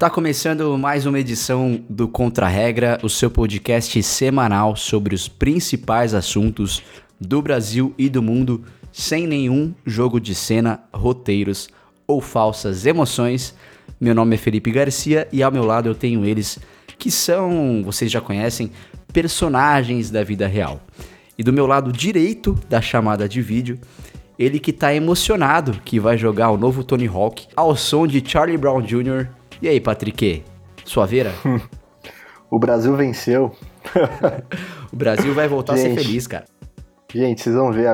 Tá começando mais uma edição do Contra Regra, o seu podcast semanal sobre os principais assuntos do Brasil e do mundo, sem nenhum jogo de cena, roteiros ou falsas emoções. Meu nome é Felipe Garcia e ao meu lado eu tenho eles que são, vocês já conhecem, personagens da vida real. E do meu lado direito da chamada de vídeo, ele que tá emocionado que vai jogar o novo Tony Hawk ao som de Charlie Brown Jr. E aí, Patrick? Suaveira? o Brasil venceu. o Brasil vai voltar gente, a ser feliz, cara. Gente, vocês vão ver,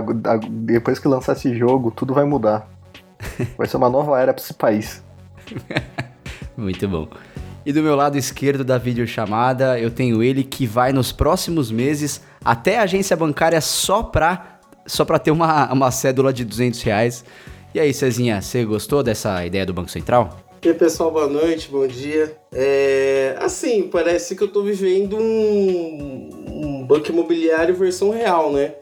depois que lançar esse jogo, tudo vai mudar. Vai ser uma nova era para esse país. Muito bom. E do meu lado esquerdo da videochamada, eu tenho ele que vai nos próximos meses até a agência bancária só pra, só pra ter uma, uma cédula de 200 reais. E aí, Cezinha, você gostou dessa ideia do Banco Central? E aí, pessoal, boa noite, bom dia. É, assim, parece que eu tô vivendo um, um banco imobiliário versão real, né?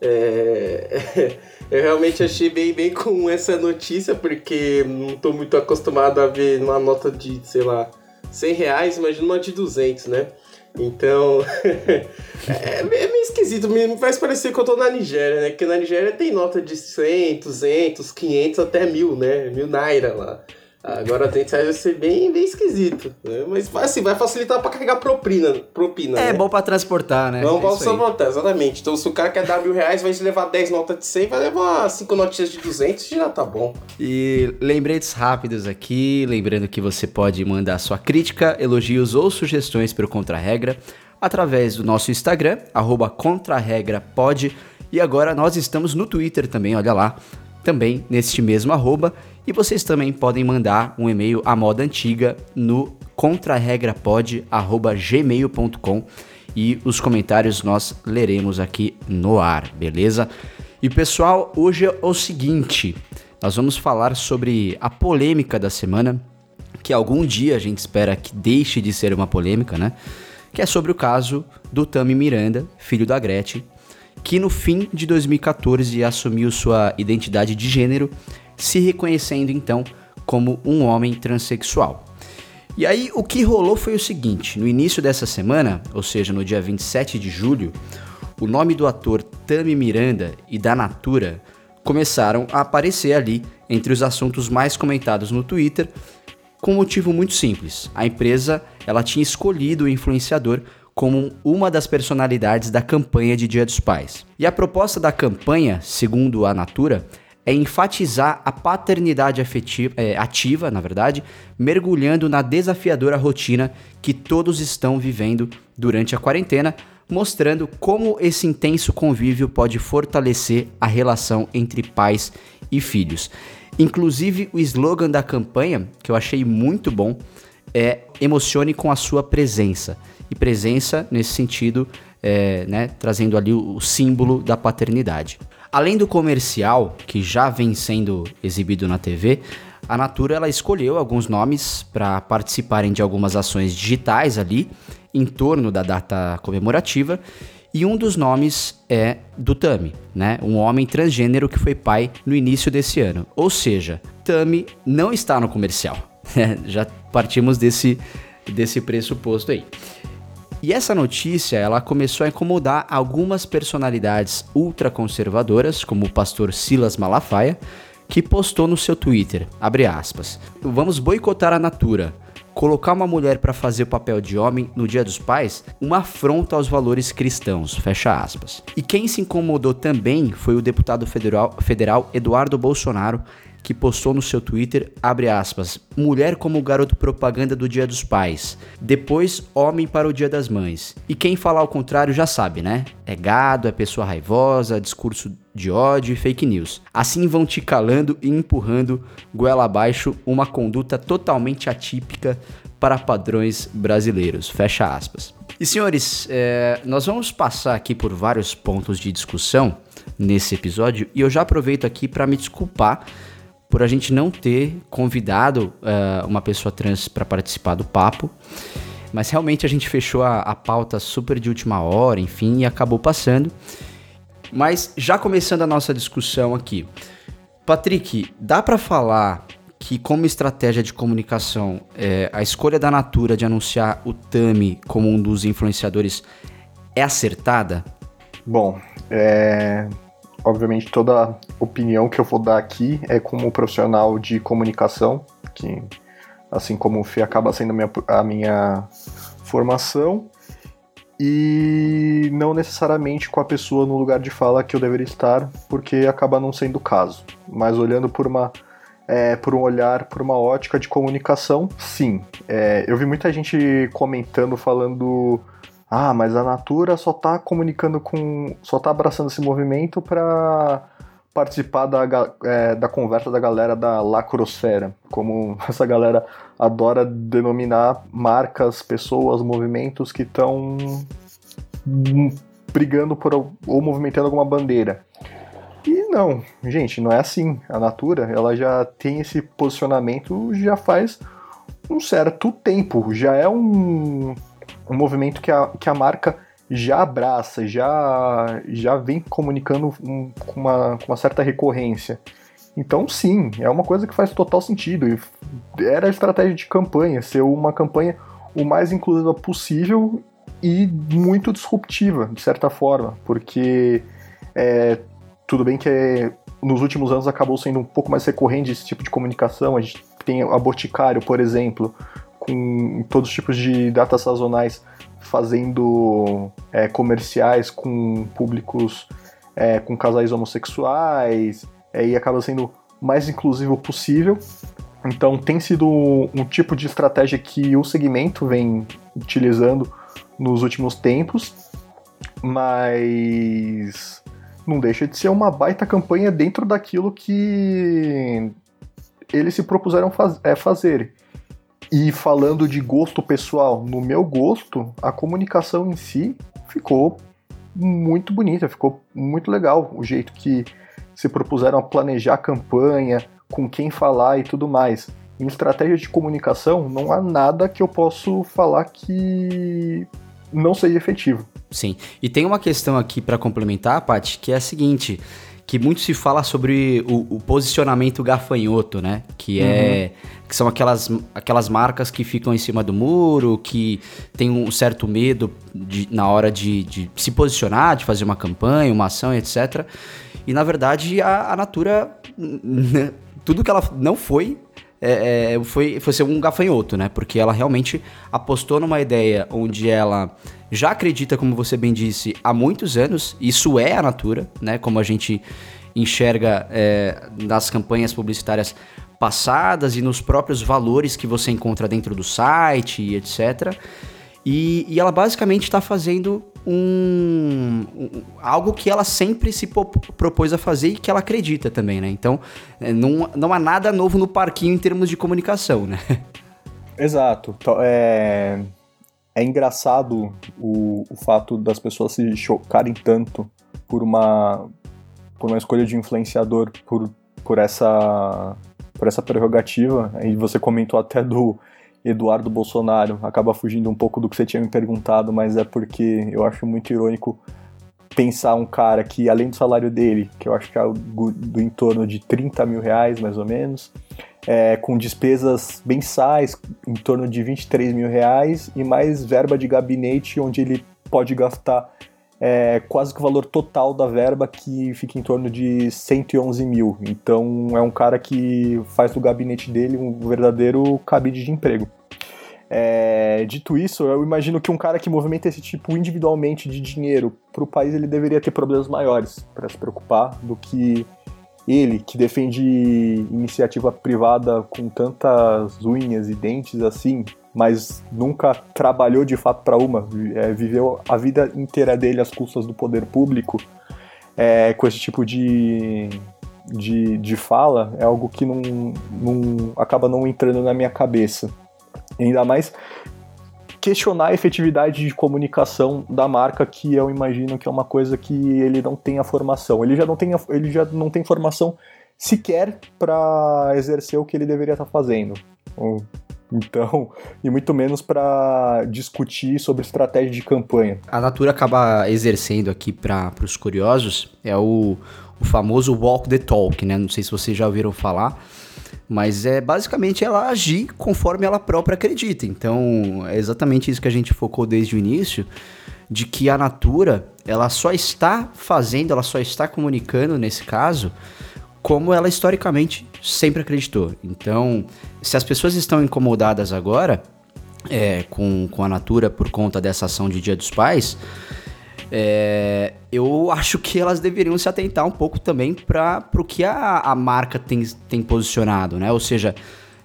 É, eu realmente achei bem, bem com essa notícia, porque não tô muito acostumado a ver uma nota de, sei lá, 100 reais, imagina uma de 200, né? Então, é, é, meio esquisito, me faz parecer que eu tô na Nigéria, né? Porque na Nigéria tem nota de 100, 200, 500 até mil, né? Mil naira lá. Agora tem que vai ser bem, bem esquisito. Né? Mas assim, vai facilitar para carregar propina. propina é né? bom para transportar, né? Não, para transportar, exatamente. Então, se o cara quer dar mil reais, vai levar 10 notas de 100, vai levar 5 notinhas de 200 e já tá bom. E lembretes rápidos aqui. Lembrando que você pode mandar sua crítica, elogios ou sugestões para o Contra-Regra através do nosso Instagram, arroba contraregrapod. E agora nós estamos no Twitter também, olha lá também neste mesmo arroba. E vocês também podem mandar um e-mail à moda antiga no contraregrapod.gmail.com e os comentários nós leremos aqui no ar, beleza? E pessoal, hoje é o seguinte, nós vamos falar sobre a polêmica da semana, que algum dia a gente espera que deixe de ser uma polêmica, né? Que é sobre o caso do Tami Miranda, filho da Gretchen, que no fim de 2014 assumiu sua identidade de gênero, se reconhecendo então como um homem transexual. E aí o que rolou foi o seguinte: no início dessa semana, ou seja, no dia 27 de julho, o nome do ator Tami Miranda e da Natura começaram a aparecer ali entre os assuntos mais comentados no Twitter, com um motivo muito simples. A empresa ela tinha escolhido o influenciador como uma das personalidades da campanha de Dia dos Pais. E a proposta da campanha, segundo a Natura, é enfatizar a paternidade afetiva, é, ativa, na verdade, mergulhando na desafiadora rotina que todos estão vivendo durante a quarentena, mostrando como esse intenso convívio pode fortalecer a relação entre pais e filhos. Inclusive, o slogan da campanha, que eu achei muito bom, é Emocione com a sua presença e presença nesse sentido, é, né, trazendo ali o, o símbolo da paternidade. Além do comercial, que já vem sendo exibido na TV, a Natura ela escolheu alguns nomes para participarem de algumas ações digitais ali em torno da data comemorativa. E um dos nomes é do Tami, né? Um homem transgênero que foi pai no início desse ano. Ou seja, Tami não está no comercial. Já partimos desse, desse pressuposto aí. E essa notícia, ela começou a incomodar algumas personalidades ultraconservadoras, como o pastor Silas Malafaia, que postou no seu Twitter, aspas, vamos boicotar a Natura. Colocar uma mulher para fazer o papel de homem no Dia dos Pais, uma afronta aos valores cristãos, fecha aspas. E quem se incomodou também foi o deputado federal, federal Eduardo Bolsonaro, que postou no seu Twitter, abre aspas, mulher como garoto propaganda do Dia dos Pais, depois homem para o Dia das Mães. E quem falar o contrário já sabe, né? É gado, é pessoa raivosa, discurso de ódio e fake news. Assim vão te calando e empurrando goela abaixo uma conduta totalmente atípica para padrões brasileiros. Fecha aspas. E senhores, é, nós vamos passar aqui por vários pontos de discussão nesse episódio e eu já aproveito aqui para me desculpar por a gente não ter convidado uh, uma pessoa trans para participar do papo. Mas realmente a gente fechou a, a pauta super de última hora, enfim, e acabou passando. Mas já começando a nossa discussão aqui, Patrick, dá para falar que como estratégia de comunicação, é, a escolha da Natura de anunciar o Tami como um dos influenciadores é acertada? Bom, é... obviamente toda opinião que eu vou dar aqui é como profissional de comunicação, que assim como o FI acaba sendo a minha, a minha formação, e não necessariamente com a pessoa no lugar de fala que eu deveria estar, porque acaba não sendo o caso. Mas olhando por uma é, por um olhar, por uma ótica de comunicação, sim. É, eu vi muita gente comentando, falando ah, mas a Natura só tá comunicando com. só tá abraçando esse movimento para participar da, é, da conversa da galera da lacrosfera, como essa galera adora denominar marcas, pessoas, movimentos que estão brigando por ou movimentando alguma bandeira. E não, gente, não é assim. A Natura, ela já tem esse posicionamento já faz um certo tempo, já é um um movimento que a, que a marca já abraça, já, já vem comunicando um, com, uma, com uma certa recorrência. Então, sim, é uma coisa que faz total sentido. E era a estratégia de campanha, ser uma campanha o mais inclusiva possível e muito disruptiva, de certa forma, porque é, tudo bem que é, nos últimos anos acabou sendo um pouco mais recorrente esse tipo de comunicação. A gente tem a Boticário, por exemplo, com todos os tipos de datas sazonais fazendo é, comerciais com públicos, é, com casais homossexuais, é, e acaba sendo mais inclusivo possível. Então tem sido um tipo de estratégia que o segmento vem utilizando nos últimos tempos, mas não deixa de ser uma baita campanha dentro daquilo que eles se propuseram faz é, fazer. E falando de gosto pessoal, no meu gosto, a comunicação em si ficou muito bonita, ficou muito legal o jeito que se propuseram a planejar a campanha, com quem falar e tudo mais. Em estratégia de comunicação, não há nada que eu possa falar que não seja efetivo. Sim. E tem uma questão aqui para complementar, Paty, que é a seguinte: que muito se fala sobre o, o posicionamento gafanhoto, né? Que é uhum. que são aquelas, aquelas marcas que ficam em cima do muro, que tem um certo medo de, na hora de, de se posicionar, de fazer uma campanha, uma ação, etc. E na verdade a, a Natura, tudo que ela não foi, é, é, foi, foi ser um gafanhoto, né? Porque ela realmente apostou numa ideia onde ela já acredita, como você bem disse, há muitos anos. Isso é a Natura, né? Como a gente enxerga é, nas campanhas publicitárias passadas e nos próprios valores que você encontra dentro do site etc. E, e ela basicamente está fazendo um, um, algo que ela sempre se propôs a fazer e que ela acredita também, né? Então, é, não, não há nada novo no parquinho em termos de comunicação, né? Exato. É, é engraçado o, o fato das pessoas se chocarem tanto por uma, por uma escolha de influenciador, por, por, essa, por essa prerrogativa. E você comentou até do Eduardo Bolsonaro, acaba fugindo um pouco do que você tinha me perguntado, mas é porque eu acho muito irônico pensar um cara que, além do salário dele, que eu acho que é do, do entorno de 30 mil reais, mais ou menos, é, com despesas mensais em torno de 23 mil reais e mais verba de gabinete, onde ele pode gastar é, quase que o valor total da verba, que fica em torno de 111 mil. Então é um cara que faz do gabinete dele um verdadeiro cabide de emprego. É, dito isso, eu imagino que um cara que movimenta esse tipo individualmente de dinheiro para o país, ele deveria ter problemas maiores para se preocupar do que ele, que defende iniciativa privada com tantas unhas e dentes assim, mas nunca trabalhou de fato para uma, é, viveu a vida inteira dele às custas do poder público, é, com esse tipo de, de, de fala, é algo que não, não acaba não entrando na minha cabeça. Ainda mais questionar a efetividade de comunicação da marca, que eu imagino que é uma coisa que ele não tem a formação. Ele já não tem, ele já não tem formação sequer para exercer o que ele deveria estar tá fazendo. Então, e muito menos para discutir sobre estratégia de campanha. A Natura acaba exercendo aqui para os curiosos é o, o famoso walk the talk, né? Não sei se vocês já ouviram falar, mas é basicamente ela agir conforme ela própria acredita. Então, é exatamente isso que a gente focou desde o início, de que a Natura, ela só está fazendo, ela só está comunicando nesse caso, como ela historicamente sempre acreditou. Então, se as pessoas estão incomodadas agora é, com, com a Natura por conta dessa ação de Dia dos Pais, é, eu acho que elas deveriam se atentar um pouco também para o que a, a marca tem, tem posicionado, né? Ou seja,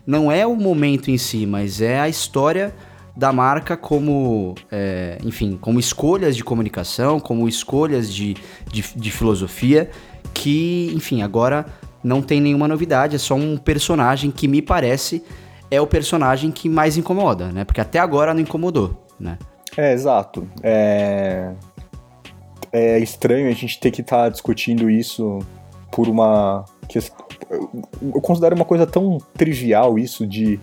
não é o momento em si, mas é a história da marca como, é, enfim, como escolhas de comunicação, como escolhas de, de, de filosofia, que, enfim, agora não tem nenhuma novidade, é só um personagem que me parece é o personagem que mais incomoda, né? Porque até agora não incomodou, né? É, exato. É, é estranho a gente ter que estar tá discutindo isso por uma. Eu considero uma coisa tão trivial isso de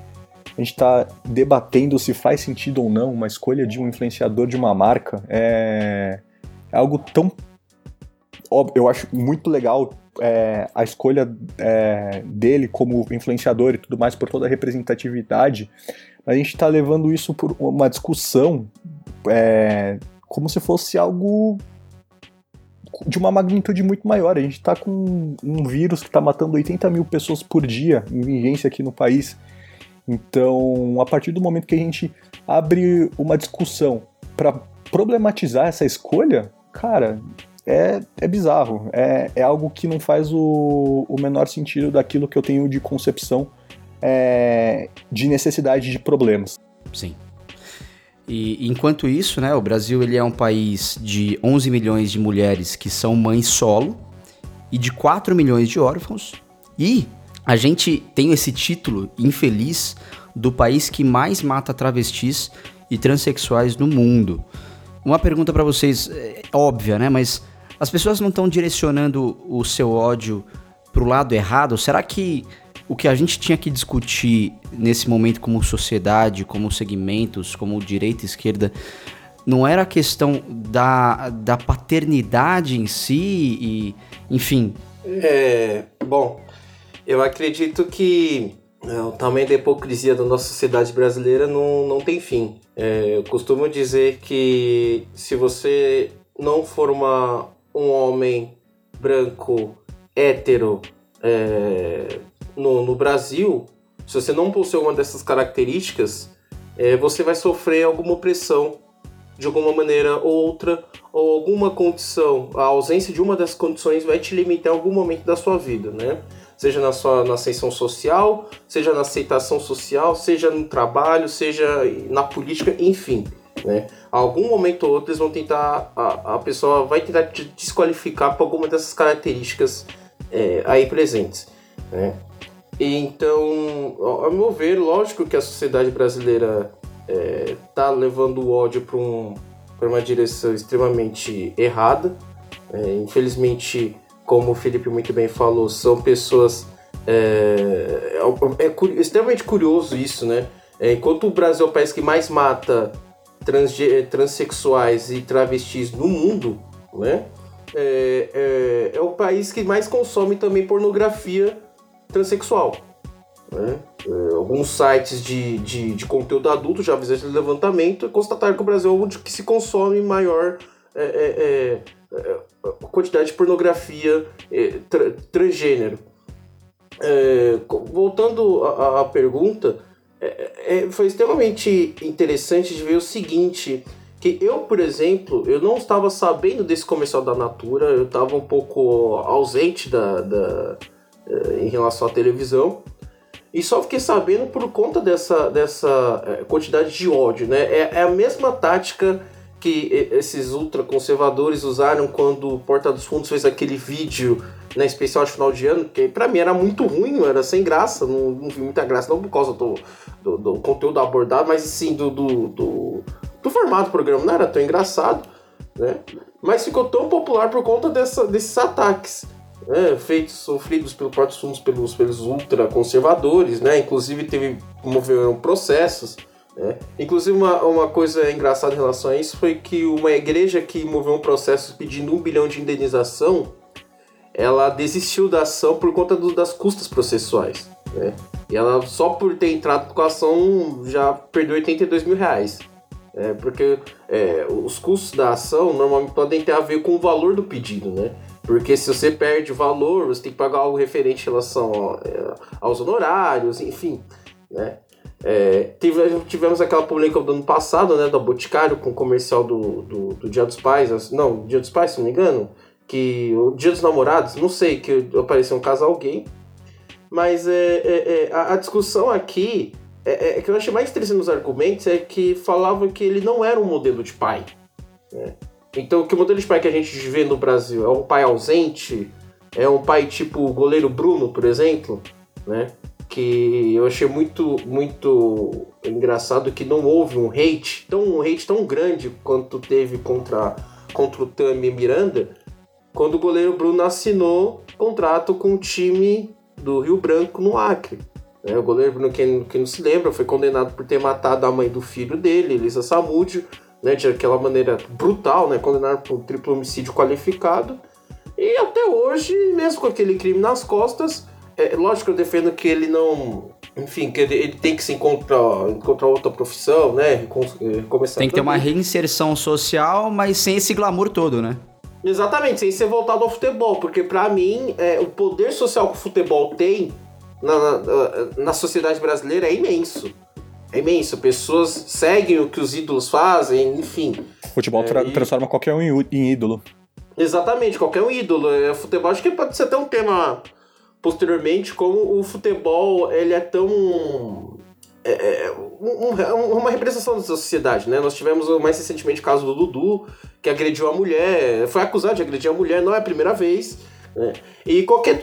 a gente tá debatendo se faz sentido ou não uma escolha de um influenciador de uma marca. É, é algo tão. Eu acho muito legal é, a escolha é, dele como influenciador e tudo mais por toda a representatividade, a gente está levando isso por uma discussão é, como se fosse algo de uma magnitude muito maior. A gente está com um vírus que está matando 80 mil pessoas por dia em vigência aqui no país. Então, a partir do momento que a gente abre uma discussão para problematizar essa escolha, cara, é, é bizarro. É, é algo que não faz o, o menor sentido daquilo que eu tenho de concepção é, de necessidade de problemas. Sim. E enquanto isso, né, o Brasil ele é um país de 11 milhões de mulheres que são mães solo e de 4 milhões de órfãos. E a gente tem esse título infeliz do país que mais mata travestis e transexuais no mundo. Uma pergunta para vocês, é óbvia, né? Mas as pessoas não estão direcionando o seu ódio pro lado errado? Será que o que a gente tinha que discutir nesse momento como sociedade, como segmentos, como direita e esquerda, não era a questão da, da paternidade em si e, enfim. É, bom, eu acredito que é, o tamanho da hipocrisia da nossa sociedade brasileira não, não tem fim. É, eu costumo dizer que se você não for uma, um homem branco, hétero, é, no, no Brasil, se você não possui uma dessas características, é, você vai sofrer alguma opressão de alguma maneira ou outra, ou alguma condição, a ausência de uma dessas condições vai te limitar em algum momento da sua vida, né? Seja na sua na ascensão social, seja na aceitação social, seja no trabalho, seja na política, enfim. Né? Algum momento ou outro eles vão tentar, a, a pessoa vai tentar te desqualificar por alguma dessas características é, aí presentes. Né? Então, ao meu ver, lógico que a sociedade brasileira é, levando o ódio para um, uma direção extremamente errada. É, infelizmente, como o Felipe muito bem falou, são pessoas. É, é, é extremamente curioso isso, né? É, enquanto o Brasil é o país que mais mata transexuais e travestis no mundo, né? É, é, é o país que mais consome também pornografia transexual. Né? É, alguns sites de, de, de, conteúdo adulto já fizeram esse levantamento e constataram que o Brasil é onde que se consome maior é, é, é, é quantidade de pornografia tra, transgênero. voltando à, à pergunta, foi extremamente interessante de ver o seguinte que eu, por exemplo, eu não estava sabendo desse comercial da Natura, eu estava um pouco ausente da, da eh, em relação à televisão. E só fiquei sabendo por conta dessa, dessa eh, quantidade de ódio, né? É, é a mesma tática que esses ultraconservadores usaram quando o Porta dos Fundos fez aquele vídeo né, especial de final de ano, que para mim era muito ruim, era sem graça, não, não vi muita graça, não por causa do, do, do conteúdo abordado, mas sim do, do, do, do, formato do programa, não era tão engraçado, né? Mas ficou tão popular por conta dessa, desses ataques. né, feitos, sofridos pelo Portos pelos, pelos ultraconservadores, né? Inclusive teve, moveram processos. Né? Inclusive uma, uma coisa engraçada em relação a isso foi que uma igreja que moveu um processo pedindo um bilhão de indenização, ela desistiu da ação por conta do, das custas processuais. Né? E ela só por ter entrado com a ação já perdeu 82 mil reais. É, porque é, os custos da ação normalmente podem ter a ver com o valor do pedido, né? Porque se você perde o valor, você tem que pagar algo referente em relação é, aos honorários, enfim, né? É, tivemos aquela polêmica do ano passado, né, da Boticário, com o comercial do, do, do, Dia dos Pais, não, Dia dos Pais, se não me engano, que o Dia dos Namorados, não sei, que apareceu um casal gay, mas é, é, é a, a, discussão aqui, é, é, que eu achei mais interessante nos argumentos, é que falavam que ele não era um modelo de pai, né? Então, que o modelo de pai que a gente vê no Brasil é um pai ausente, é um pai tipo o goleiro Bruno, por exemplo, né? Que eu achei muito, muito engraçado que não houve um hate, tão, um hate tão grande quanto teve contra, contra o Tami Miranda, quando o goleiro Bruno assinou contrato com o time do Rio Branco no Acre. É, o goleiro Bruno, quem, quem não se lembra, foi condenado por ter matado a mãe do filho dele, Elisa Samúdio, né, de aquela maneira brutal, né, condenado por triplo homicídio qualificado. E até hoje, mesmo com aquele crime nas costas, é lógico que eu defendo que ele não. Enfim, que ele, ele tem que se encontrar, encontrar outra profissão, né? É, começar tem que ter uma reinserção social, mas sem esse glamour todo, né? Exatamente, sem ser voltado ao futebol, porque para mim é, o poder social que o futebol tem na, na, na sociedade brasileira é imenso é imenso. Pessoas seguem o que os ídolos fazem, enfim. Futebol é, tra e... transforma qualquer um em ídolo. Exatamente, qualquer um ídolo. É, futebol acho que pode ser até um tema posteriormente, como o futebol ele é tão. É, é um, um, uma representação da sociedade, né? Nós tivemos mais recentemente o caso do Dudu, que agrediu a mulher, foi acusado de agredir a mulher, não é a primeira vez. Né? E qualquer,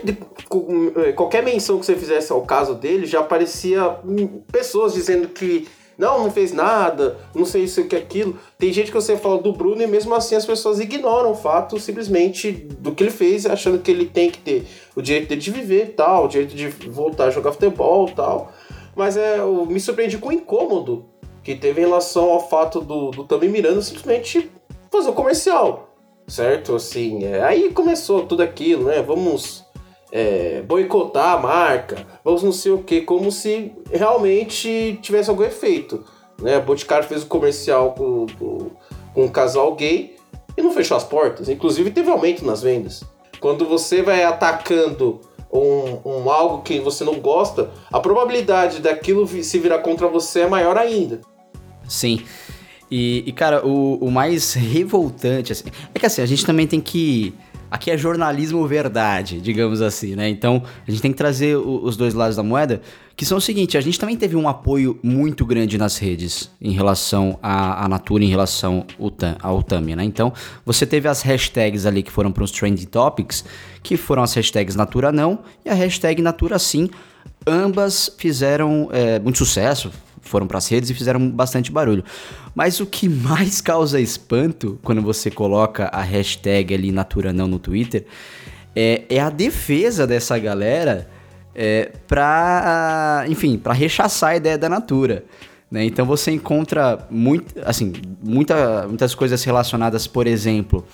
é, qualquer menção que você fizesse ao caso dele, já aparecia pessoas dizendo que não, não fez nada, não sei isso que aquilo. Tem gente que você fala do Bruno e mesmo assim as pessoas ignoram o fato simplesmente do que ele fez, achando que ele tem que ter o direito dele de viver, tal, o direito de voltar a jogar futebol, tal. Mas é, eu me surpreendi com o incômodo que teve em relação ao fato do, do Tami Miranda simplesmente fazer o um comercial certo? Assim, é, aí começou tudo aquilo, né? Vamos é, boicotar a marca, vamos não sei o que, como se realmente tivesse algum efeito. Né? Boticário fez um comercial com, com, com um casal gay e não fechou as portas. Inclusive teve aumento nas vendas. Quando você vai atacando um, um, algo que você não gosta, a probabilidade daquilo se virar contra você é maior ainda. Sim. E, e cara, o, o, mais revoltante, assim, é que assim, a gente também tem que. Aqui é jornalismo verdade, digamos assim, né? Então, a gente tem que trazer o, os dois lados da moeda, que são o seguinte, a gente também teve um apoio muito grande nas redes em relação à, à Natura, em relação ao, Tami, né? Então, você teve as hashtags ali que foram para os trending topics, que foram as hashtags Natura não e a hashtag Natura sim. Ambas fizeram é, muito sucesso, foram para as redes e fizeram bastante barulho. Mas o que mais causa espanto quando você coloca a hashtag ali Natura não no Twitter é, é a defesa dessa galera é, para, enfim, para rechaçar a ideia da Natura. Né? Então você encontra muito, assim, muita, muitas coisas relacionadas, por exemplo,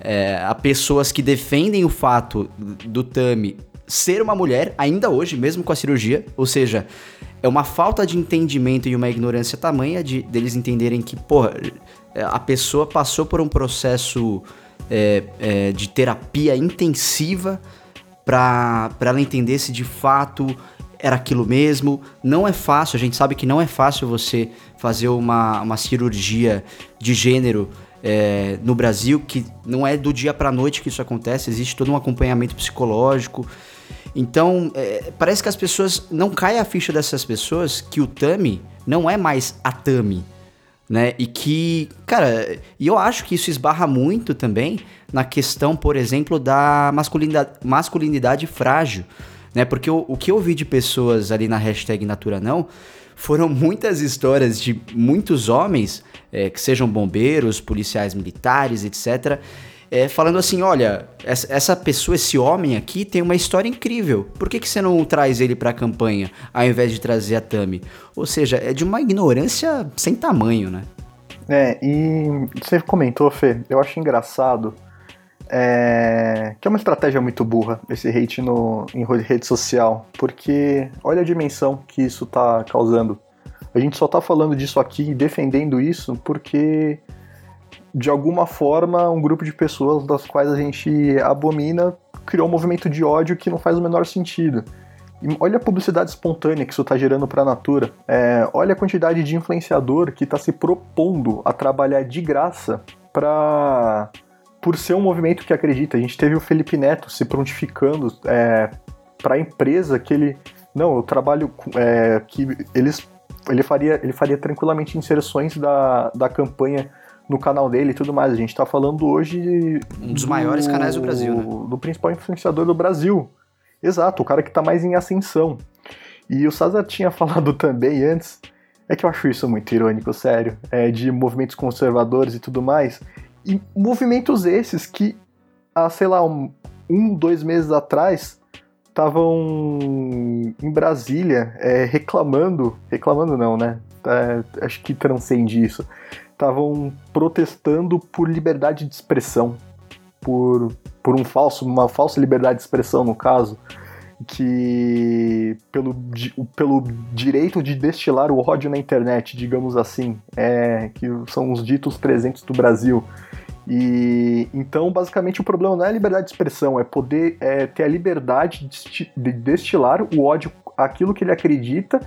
é, a pessoas que defendem o fato do Tami ser uma mulher, ainda hoje, mesmo com a cirurgia, ou seja, é uma falta de entendimento e uma ignorância tamanha de deles entenderem que, porra, é, a pessoa passou por um processo é, é, de terapia intensiva para ela entender se de fato era aquilo mesmo. Não é fácil, a gente sabe que não é fácil você fazer uma, uma cirurgia de gênero é, no Brasil, que não é do dia para noite que isso acontece, existe todo um acompanhamento psicológico. Então, é, parece que as pessoas. Não cai a ficha dessas pessoas que o Tami não é mais a Tami. Né? E que, cara, e eu acho que isso esbarra muito também na questão, por exemplo, da masculinidade, masculinidade frágil, né? Porque o, o que eu vi de pessoas ali na hashtag Natura Não foram muitas histórias de muitos homens, é, que sejam bombeiros, policiais militares, etc., é, falando assim: olha, essa, pessoa, esse homem aqui tem uma história incrível. Por que, que você não traz ele para a campanha ao invés de trazer a Tami? Ou seja, é de uma ignorância sem tamanho, né? É, e você comentou, Fê, eu acho engraçado é, que é uma estratégia muito burra esse hate no, em rede social, porque olha a dimensão que isso tá causando. A gente só tá falando disso aqui e defendendo isso porque de alguma forma, um grupo de pessoas das quais a gente abomina criou um movimento de ódio que não faz o menor sentido. E olha a publicidade espontânea que isso está gerando para a Natura. É, olha a quantidade de influenciador que está se propondo a trabalhar de graça para por ser um movimento que acredita. A gente teve o Felipe Neto se prontificando é, para a empresa que ele não, eu trabalho é, que eles ele faria ele faria tranquilamente inserções da, da campanha no canal dele e tudo mais. A gente está falando hoje. Um dos do, maiores canais do Brasil, né? Do principal influenciador do Brasil. Exato, o cara que está mais em ascensão. E o César tinha falado também antes. É que eu acho isso muito irônico, sério. É, de movimentos conservadores e tudo mais. E movimentos esses que, há, sei lá, um, um dois meses atrás, estavam em Brasília é, reclamando. Reclamando não, né? É, acho que transcende isso estavam protestando por liberdade de expressão, por, por um falso, uma falsa liberdade de expressão no caso, que pelo, pelo direito de destilar o ódio na internet, digamos assim, é, que são os ditos presentes do Brasil. E então, basicamente, o problema não é a liberdade de expressão, é poder é, ter a liberdade de destilar o ódio aquilo que ele acredita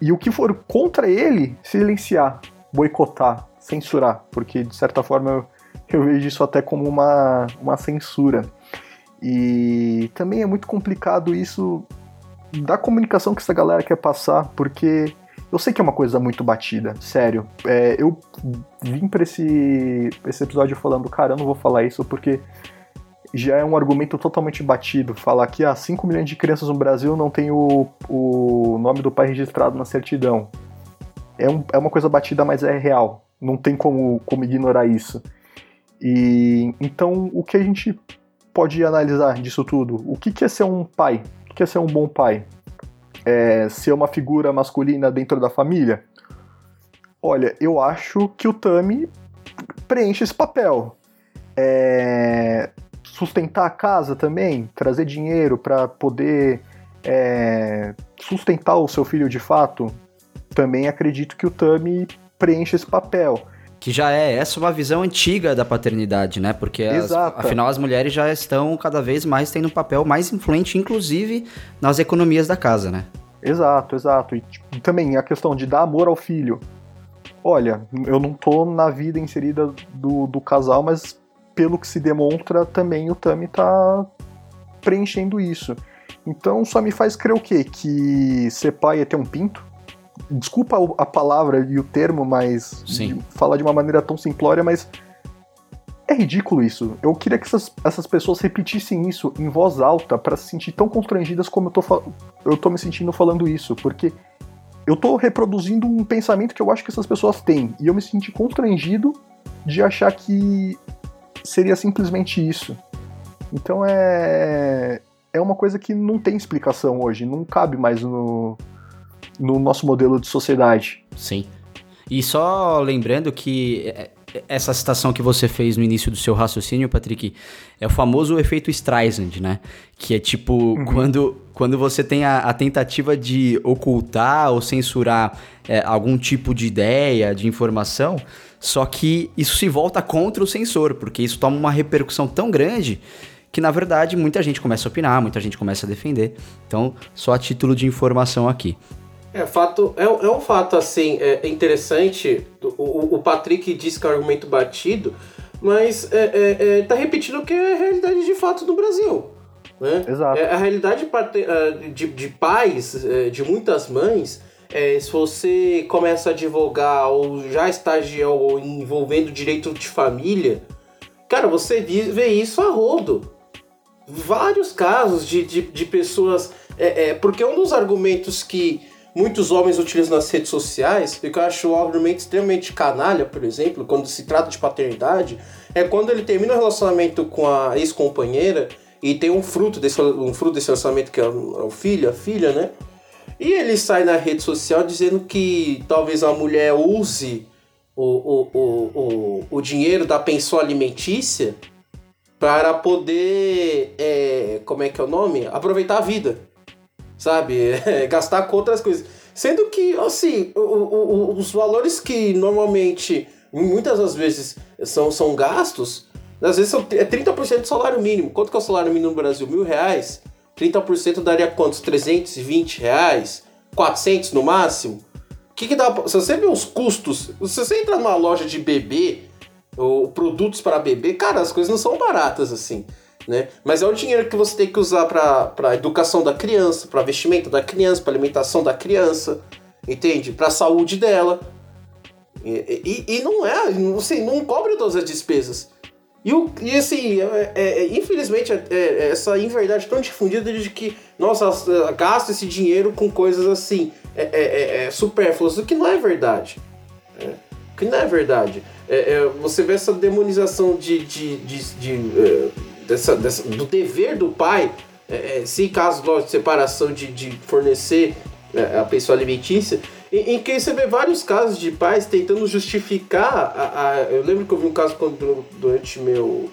e o que for contra ele, silenciar, boicotar, censurar, porque de certa forma eu, eu vejo isso até como uma, uma censura. E também é muito complicado isso da comunicação que essa galera quer passar, porque eu sei que é uma coisa muito batida, sério. É, eu vim pra esse, esse episódio falando, cara, eu não vou falar isso porque já é um argumento totalmente batido. Falar que ah, 5 milhões de crianças no Brasil não tem o, o nome do pai registrado na certidão. É, um, é uma coisa batida, mas é real não tem como, como ignorar isso. E então o que a gente pode analisar disso tudo? O que, que é ser um pai? O que é ser um bom pai? É ser uma figura masculina dentro da família? Olha, eu acho que o Tami preenche esse papel. É, sustentar a casa também, trazer dinheiro para poder é, sustentar o seu filho de fato. Também acredito que o Tami preenche esse papel. Que já é essa uma visão antiga da paternidade, né? Porque as, afinal as mulheres já estão cada vez mais tendo um papel mais influente, inclusive nas economias da casa, né? Exato, exato. E tipo, também a questão de dar amor ao filho. Olha, eu não tô na vida inserida do, do casal, mas pelo que se demonstra, também o Tami tá preenchendo isso. Então só me faz crer o quê? Que ser pai é ter um pinto? Desculpa a palavra e o termo, mas Sim. falar de uma maneira tão simplória, mas é ridículo isso. Eu queria que essas, essas pessoas repetissem isso em voz alta para se sentir tão constrangidas como eu tô, eu tô me sentindo falando isso, porque eu tô reproduzindo um pensamento que eu acho que essas pessoas têm, e eu me senti constrangido de achar que seria simplesmente isso. Então é é uma coisa que não tem explicação hoje, não cabe mais no, no nosso modelo de sociedade. Sim. E só lembrando que é, essa citação que você fez no início do seu raciocínio, Patrick, é o famoso efeito Streisand, né? Que é tipo uhum. quando, quando você tem a, a, tentativa de ocultar ou censurar é, algum tipo de ideia, de informação, só que isso se volta contra o censor, porque isso toma uma repercussão tão grande que na verdade muita gente começa a opinar, muita gente começa a defender. Então, só a título de informação aqui. É, fato, é, é um fato assim é interessante. O, o Patrick disse que é um argumento batido, mas é, é, é, tá repetindo o que é a realidade de fato no Brasil. Né? Exato. É, a realidade de, de pais, é, de muitas mães, é, se você começa a advogar ou já ou envolvendo direito de família, cara, você vê isso a rodo. Vários casos de, de, de pessoas. É, é, porque um dos argumentos que muitos homens utilizam nas redes sociais, e que eu acho obviamente extremamente canalha, por exemplo, quando se trata de paternidade, é quando ele termina o relacionamento com a ex-companheira e tem um fruto desse, um fruto desse relacionamento que é o filho, a filha, né? E ele sai na rede social dizendo que talvez a mulher use o, o, o, o, o dinheiro da pensão alimentícia para poder, é, como é que é o nome? Aproveitar a vida, sabe? É, gastar com outras coisas. Sendo que, assim, o, o, os valores que normalmente, muitas das vezes, são, são gastos, às vezes são, é 30% do salário mínimo. Quanto que é o salário mínimo no Brasil? Mil reais? 30% daria quantos? 320 reais? 400 no máximo? Que, que dá pra, Se você vê os custos, se você entra numa loja de bebê, ou produtos para bebê, cara, as coisas não são baratas assim. Né? Mas é o dinheiro que você tem que usar para educação da criança, para vestimento da criança, para alimentação da criança, entende? Para a saúde dela. E, e, e, não é, assim, não cobre todas as despesas. E, o, e assim, é, é, é infelizmente, é, é, essa inverdade tão difundida de que, nossa, gasta esse dinheiro com coisas assim, é, é, é supérfluas, o que não é verdade. Né? O que não é verdade. você vê essa demonização de, de, de, de dessa, dessa, do dever do pai, se caso de separação de, de fornecer a pessoa alimentícia, em, em, que você vê vários casos de pais tentando justificar. A, a, eu lembro que eu vi um caso quando, durante meu,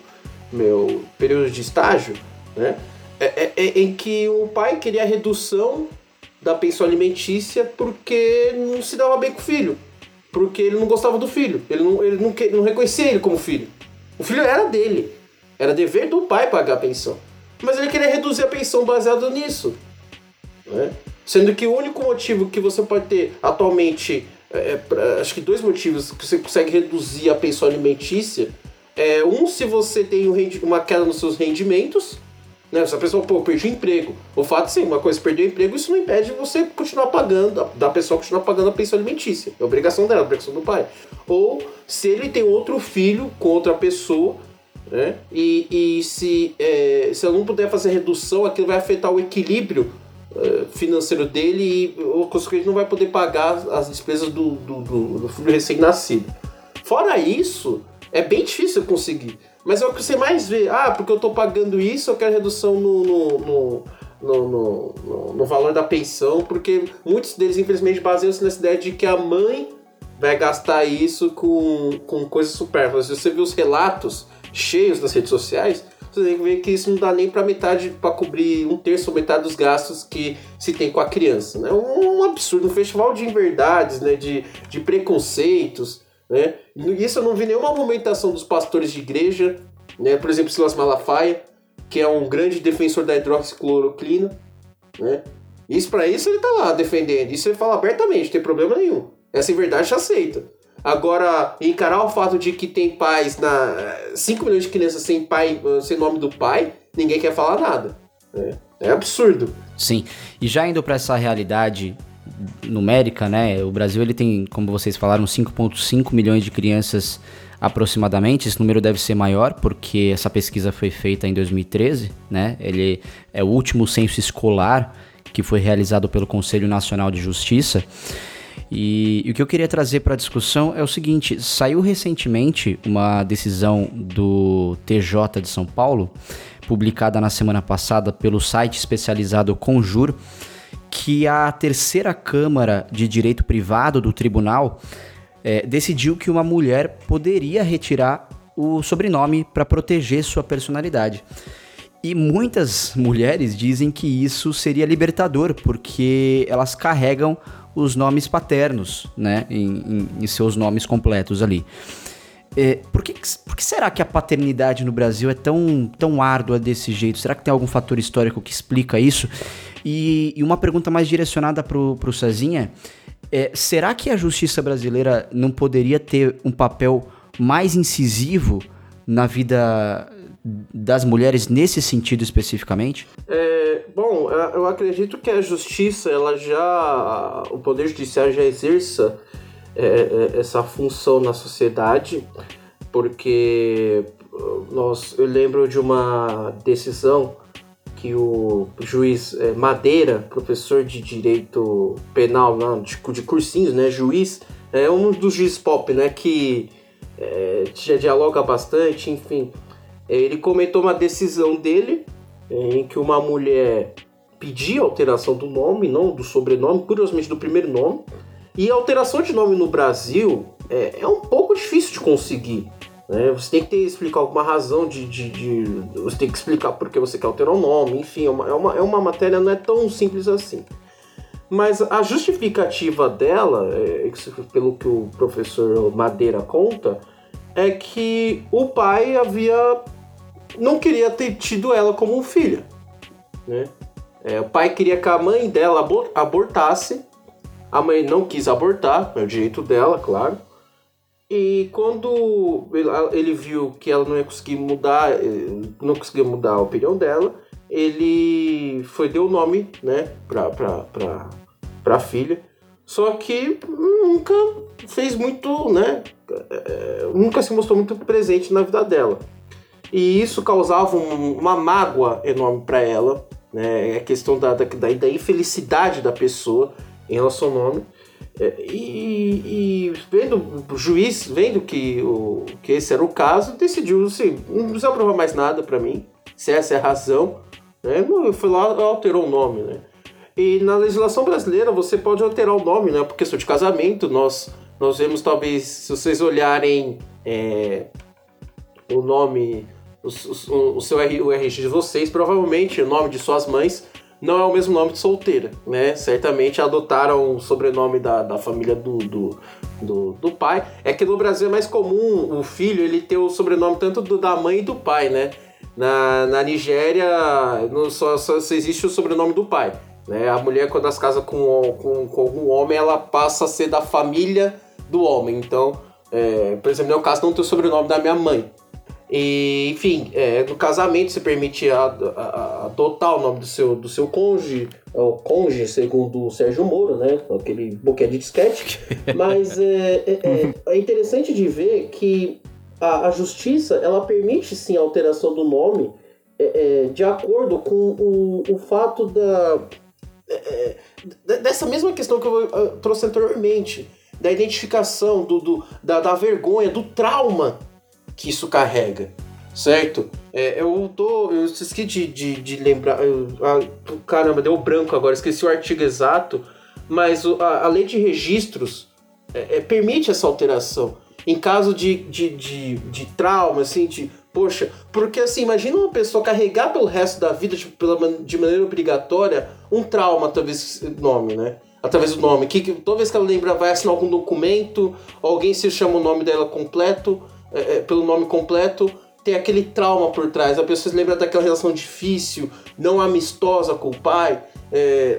meu período de estágio, né? É, é, é, em que o pai queria redução da pensão alimentícia porque não se dava bem com o filho. Porque ele não gostava do filho. Ele não, ele não, não reconhecia ele como filho. O filho era dele. Era dever do pai pagar a pensão. Mas ele queria reduzir a pensão baseado nisso. Né? Sendo que o único motivo que você pode ter atualmente, é, é, acho que dois motivos que você consegue reduzir a pensão alimentícia. É, um, se você tem um uma queda nos seus rendimentos, né? Se a pessoa, pô, perdi o emprego. O fato, sim, uma coisa, perder o emprego, isso não impede você continuar pagando, da pessoa continuar pagando a pensão alimentícia. É obrigação dela, é obrigação do pai. Ou se ele tem outro filho com outra pessoa, né? E, e se, é, se ela não puder fazer redução, aquilo vai afetar o equilíbrio eh, financeiro dele e o consequente não vai poder pagar as despesas do, do, do, do filho recém-nascido. Fora isso, é bem difícil conseguir. Mas é o que você mais vê. Ah, porque eu estou pagando isso, eu quero redução no, no, no no, no, no, valor da pensão, porque muitos deles, infelizmente, baseiam-se nessa ideia de que a mãe vai gastar isso com, com coisas supérfluas. Você vê os relatos cheios nas redes sociais, você tem que ver que isso não dá nem para metade, para cobrir um terço ou metade dos gastos que se tem com a criança. Né? Um, absurdo, um festival de inverdades, né? de, de preconceitos. Né? Isso eu não vi nenhuma movimentação dos pastores de igreja, né? por exemplo, Silas Malafaia, que é um grande defensor da hidroxicloroquina. Né? Isso para isso ele tá lá defendendo. Isso ele fala abertamente, não tem problema nenhum. Essa inverdade aceita. Agora, encarar o fato de que tem pais na 5 milhões de crianças sem pai, sem nome do pai, ninguém quer falar nada. É, é absurdo. Sim. E já indo para essa realidade numérica, né? O Brasil ele tem, como vocês falaram, 5.5 milhões de crianças aproximadamente. Esse número deve ser maior porque essa pesquisa foi feita em 2013, né? Ele é o último censo escolar que foi realizado pelo Conselho Nacional de Justiça. E, e o que eu queria trazer para a discussão é o seguinte: saiu recentemente uma decisão do TJ de São Paulo, publicada na semana passada pelo site especializado Conjur, que a terceira Câmara de Direito Privado do tribunal é, decidiu que uma mulher poderia retirar o sobrenome para proteger sua personalidade. E muitas mulheres dizem que isso seria libertador, porque elas carregam os nomes paternos, né, em, em, em seus nomes completos ali. É, por, que, por que será que a paternidade no Brasil é tão, tão árdua desse jeito? Será que tem algum fator histórico que explica isso? E, e uma pergunta mais direcionada pro, pro Cezinha é, será que a justiça brasileira não poderia ter um papel mais incisivo na vida das mulheres nesse sentido especificamente? É, bom, eu acredito que a justiça, ela já. O Poder Judiciário já exerça é, é, essa função na sociedade, porque nós, eu lembro de uma decisão que o juiz é, Madeira, professor de direito penal, não, de, de cursinhos, né, juiz, é um dos juízes pop, né, que é, já dialoga bastante, enfim. Ele comentou uma decisão dele em que uma mulher pedia alteração do nome, não do sobrenome, curiosamente do primeiro nome. E alteração de nome no Brasil é, é um pouco difícil de conseguir. Né? Você tem que ter, explicar alguma razão de, de, de, Você tem que explicar por que você quer alterar o nome, enfim, é uma, é uma, é uma matéria não é tão simples assim. Mas a justificativa dela, é, pelo que o professor Madeira conta, é que o pai havia. Não queria ter tido ela como filha. Né? É, o pai queria que a mãe dela abortasse. A mãe não quis abortar, é o direito dela, claro. E quando ele viu que ela não ia conseguir mudar, eh, não conseguia mudar a opinião dela, ele foi deu o nome, né, pra, pra, pra, pra filha. Só que nunca fez muito, né, eh, nunca se mostrou muito presente na vida dela. E isso causava um, uma mágoa enorme para ela, né, a questão da, da, da infelicidade da pessoa em relação ao nome. É, e, e, vendo o juiz, vendo que, o, que esse era o caso, decidiu assim, não precisa provar mais nada para mim, se essa é a razão. Né? Foi lá alterou o nome, né? E na legislação brasileira você pode alterar o nome, né? Por questão de casamento, nós, nós vemos talvez, se vocês olharem é, o nome, o, seu o RG de vocês, provavelmente o nome de suas mães não é o mesmo nome de solteira, né? Certamente adotaram o sobrenome da, da família do, do, do, do, pai. É que no Brasil é mais comum o filho ele ter o sobrenome tanto do, da mãe e do pai, né? Na, na Nigéria no, só, só existe o sobrenome do pai. Né? A mulher, quando as casa com, com, com algum homem, ela passa a ser da família do homem. Então, é, por exemplo, no meu caso, não tem o sobrenome da minha mãe. E, enfim, é, no casamento se permite adotar o nome do seu, do seu cônjuge, é o cônjuge, segundo o Sérgio Moro, né? Aquele boquete de disquete. Mas é, é, é, é, interessante de ver que a, a, justiça ela permite sim a alteração do nome é, de acordo com o, o fato da. dessa mesma questão que eu, eu trouxe anteriormente, da identificação, do, do da, da vergonha, do trauma que isso carrega, certo? É, eu tô. Eu esqueci de, de, de lembrar. Eu, ah, caramba, deu branco agora, esqueci o artigo exato, mas a, a lei de registros é, é, permite essa alteração. Em caso de, de, de, de trauma, assim, de. Poxa, porque assim, imagina uma pessoa carregar pelo resto da vida, tipo, pela, de maneira obrigatória, um trauma, talvez, nome, né? através do nome. Que, que, toda vez que ela lembra, vai assinar algum documento, alguém se chama o nome dela completo é, é, pelo nome completo, tem aquele trauma por trás. A pessoa se lembra daquela relação difícil, não amistosa com o pai. É,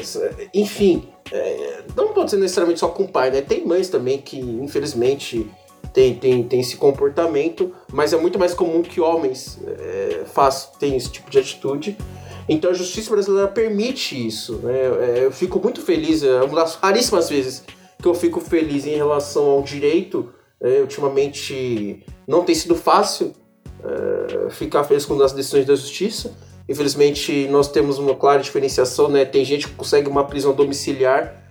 enfim, é, não pode ser necessariamente só com o pai, né? Tem mães também que, infelizmente, tem, tem, tem esse comportamento, mas é muito mais comum que homens é, faz, tenham esse tipo de atitude. Então a justiça brasileira permite isso. Né? É, eu fico muito feliz, é uma das raríssimas vezes que eu fico feliz em relação ao direito é, ultimamente não tem sido fácil é, ficar feliz com as decisões da justiça. Infelizmente, nós temos uma clara diferenciação, né? Tem gente que consegue uma prisão domiciliar,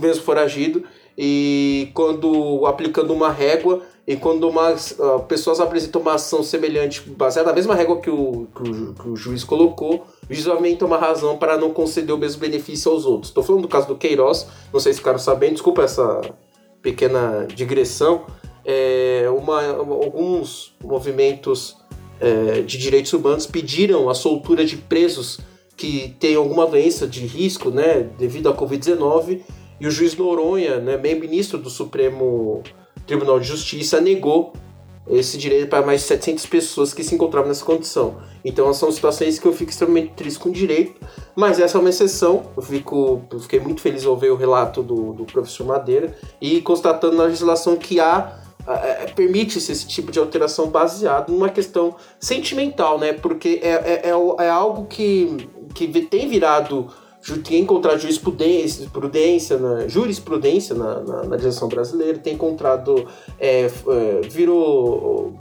mesmo foragido, e quando aplicando uma régua, e quando uma, uh, pessoas apresentam uma ação semelhante, baseada na mesma régua que o, que o, que o juiz colocou, juiz aumenta uma razão para não conceder o mesmo benefício aos outros. Estou falando do caso do Queiroz, não sei se ficaram sabendo, desculpa essa pequena digressão, é, uma, alguns movimentos é, de direitos humanos pediram a soltura de presos que têm alguma doença de risco, né, devido à Covid-19, e o juiz Noronha, né, ministro do Supremo Tribunal de Justiça, negou esse direito para mais de 700 pessoas que se encontravam nessa condição. Então são situações que eu fico extremamente triste com o direito, mas essa é uma exceção. Eu, fico, eu fiquei muito feliz ao ver o relato do, do professor Madeira e constatando na legislação que há permite-se esse tipo de alteração baseado numa questão sentimental, né? Porque é, é, é, é algo que, que tem virado, tem encontrado jurisprudência, prudência, na, jurisprudência na, na, na brasileira, tem encontrado, é, é, virou,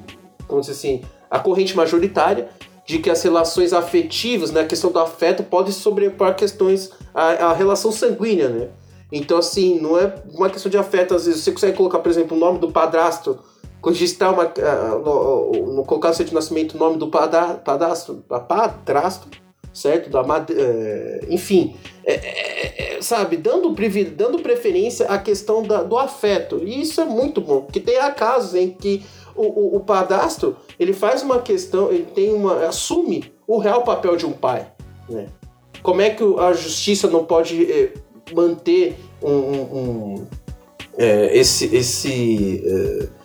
como dizer assim, a corrente majoritária, de que as relações afetivas, né, a questão do afeto pode sobrepor questões a, a relação sanguínea, né? Então assim, não é uma questão de afeto, às vezes você consegue colocar, por exemplo, o nome do padrasto, registrar uma no, no colocar no de nascimento o nome do padra, padrasto, padrasto, certo? Da é, enfim, é, é, é, sabe, dando, dando preferência à questão da, do afeto. E isso é muito bom, porque tem casos em que o, o, o padastro ele faz uma questão, ele tem uma. assume o real papel de um pai. Né? Como é que a justiça não pode eh, manter um, um, um é, esse. esse é,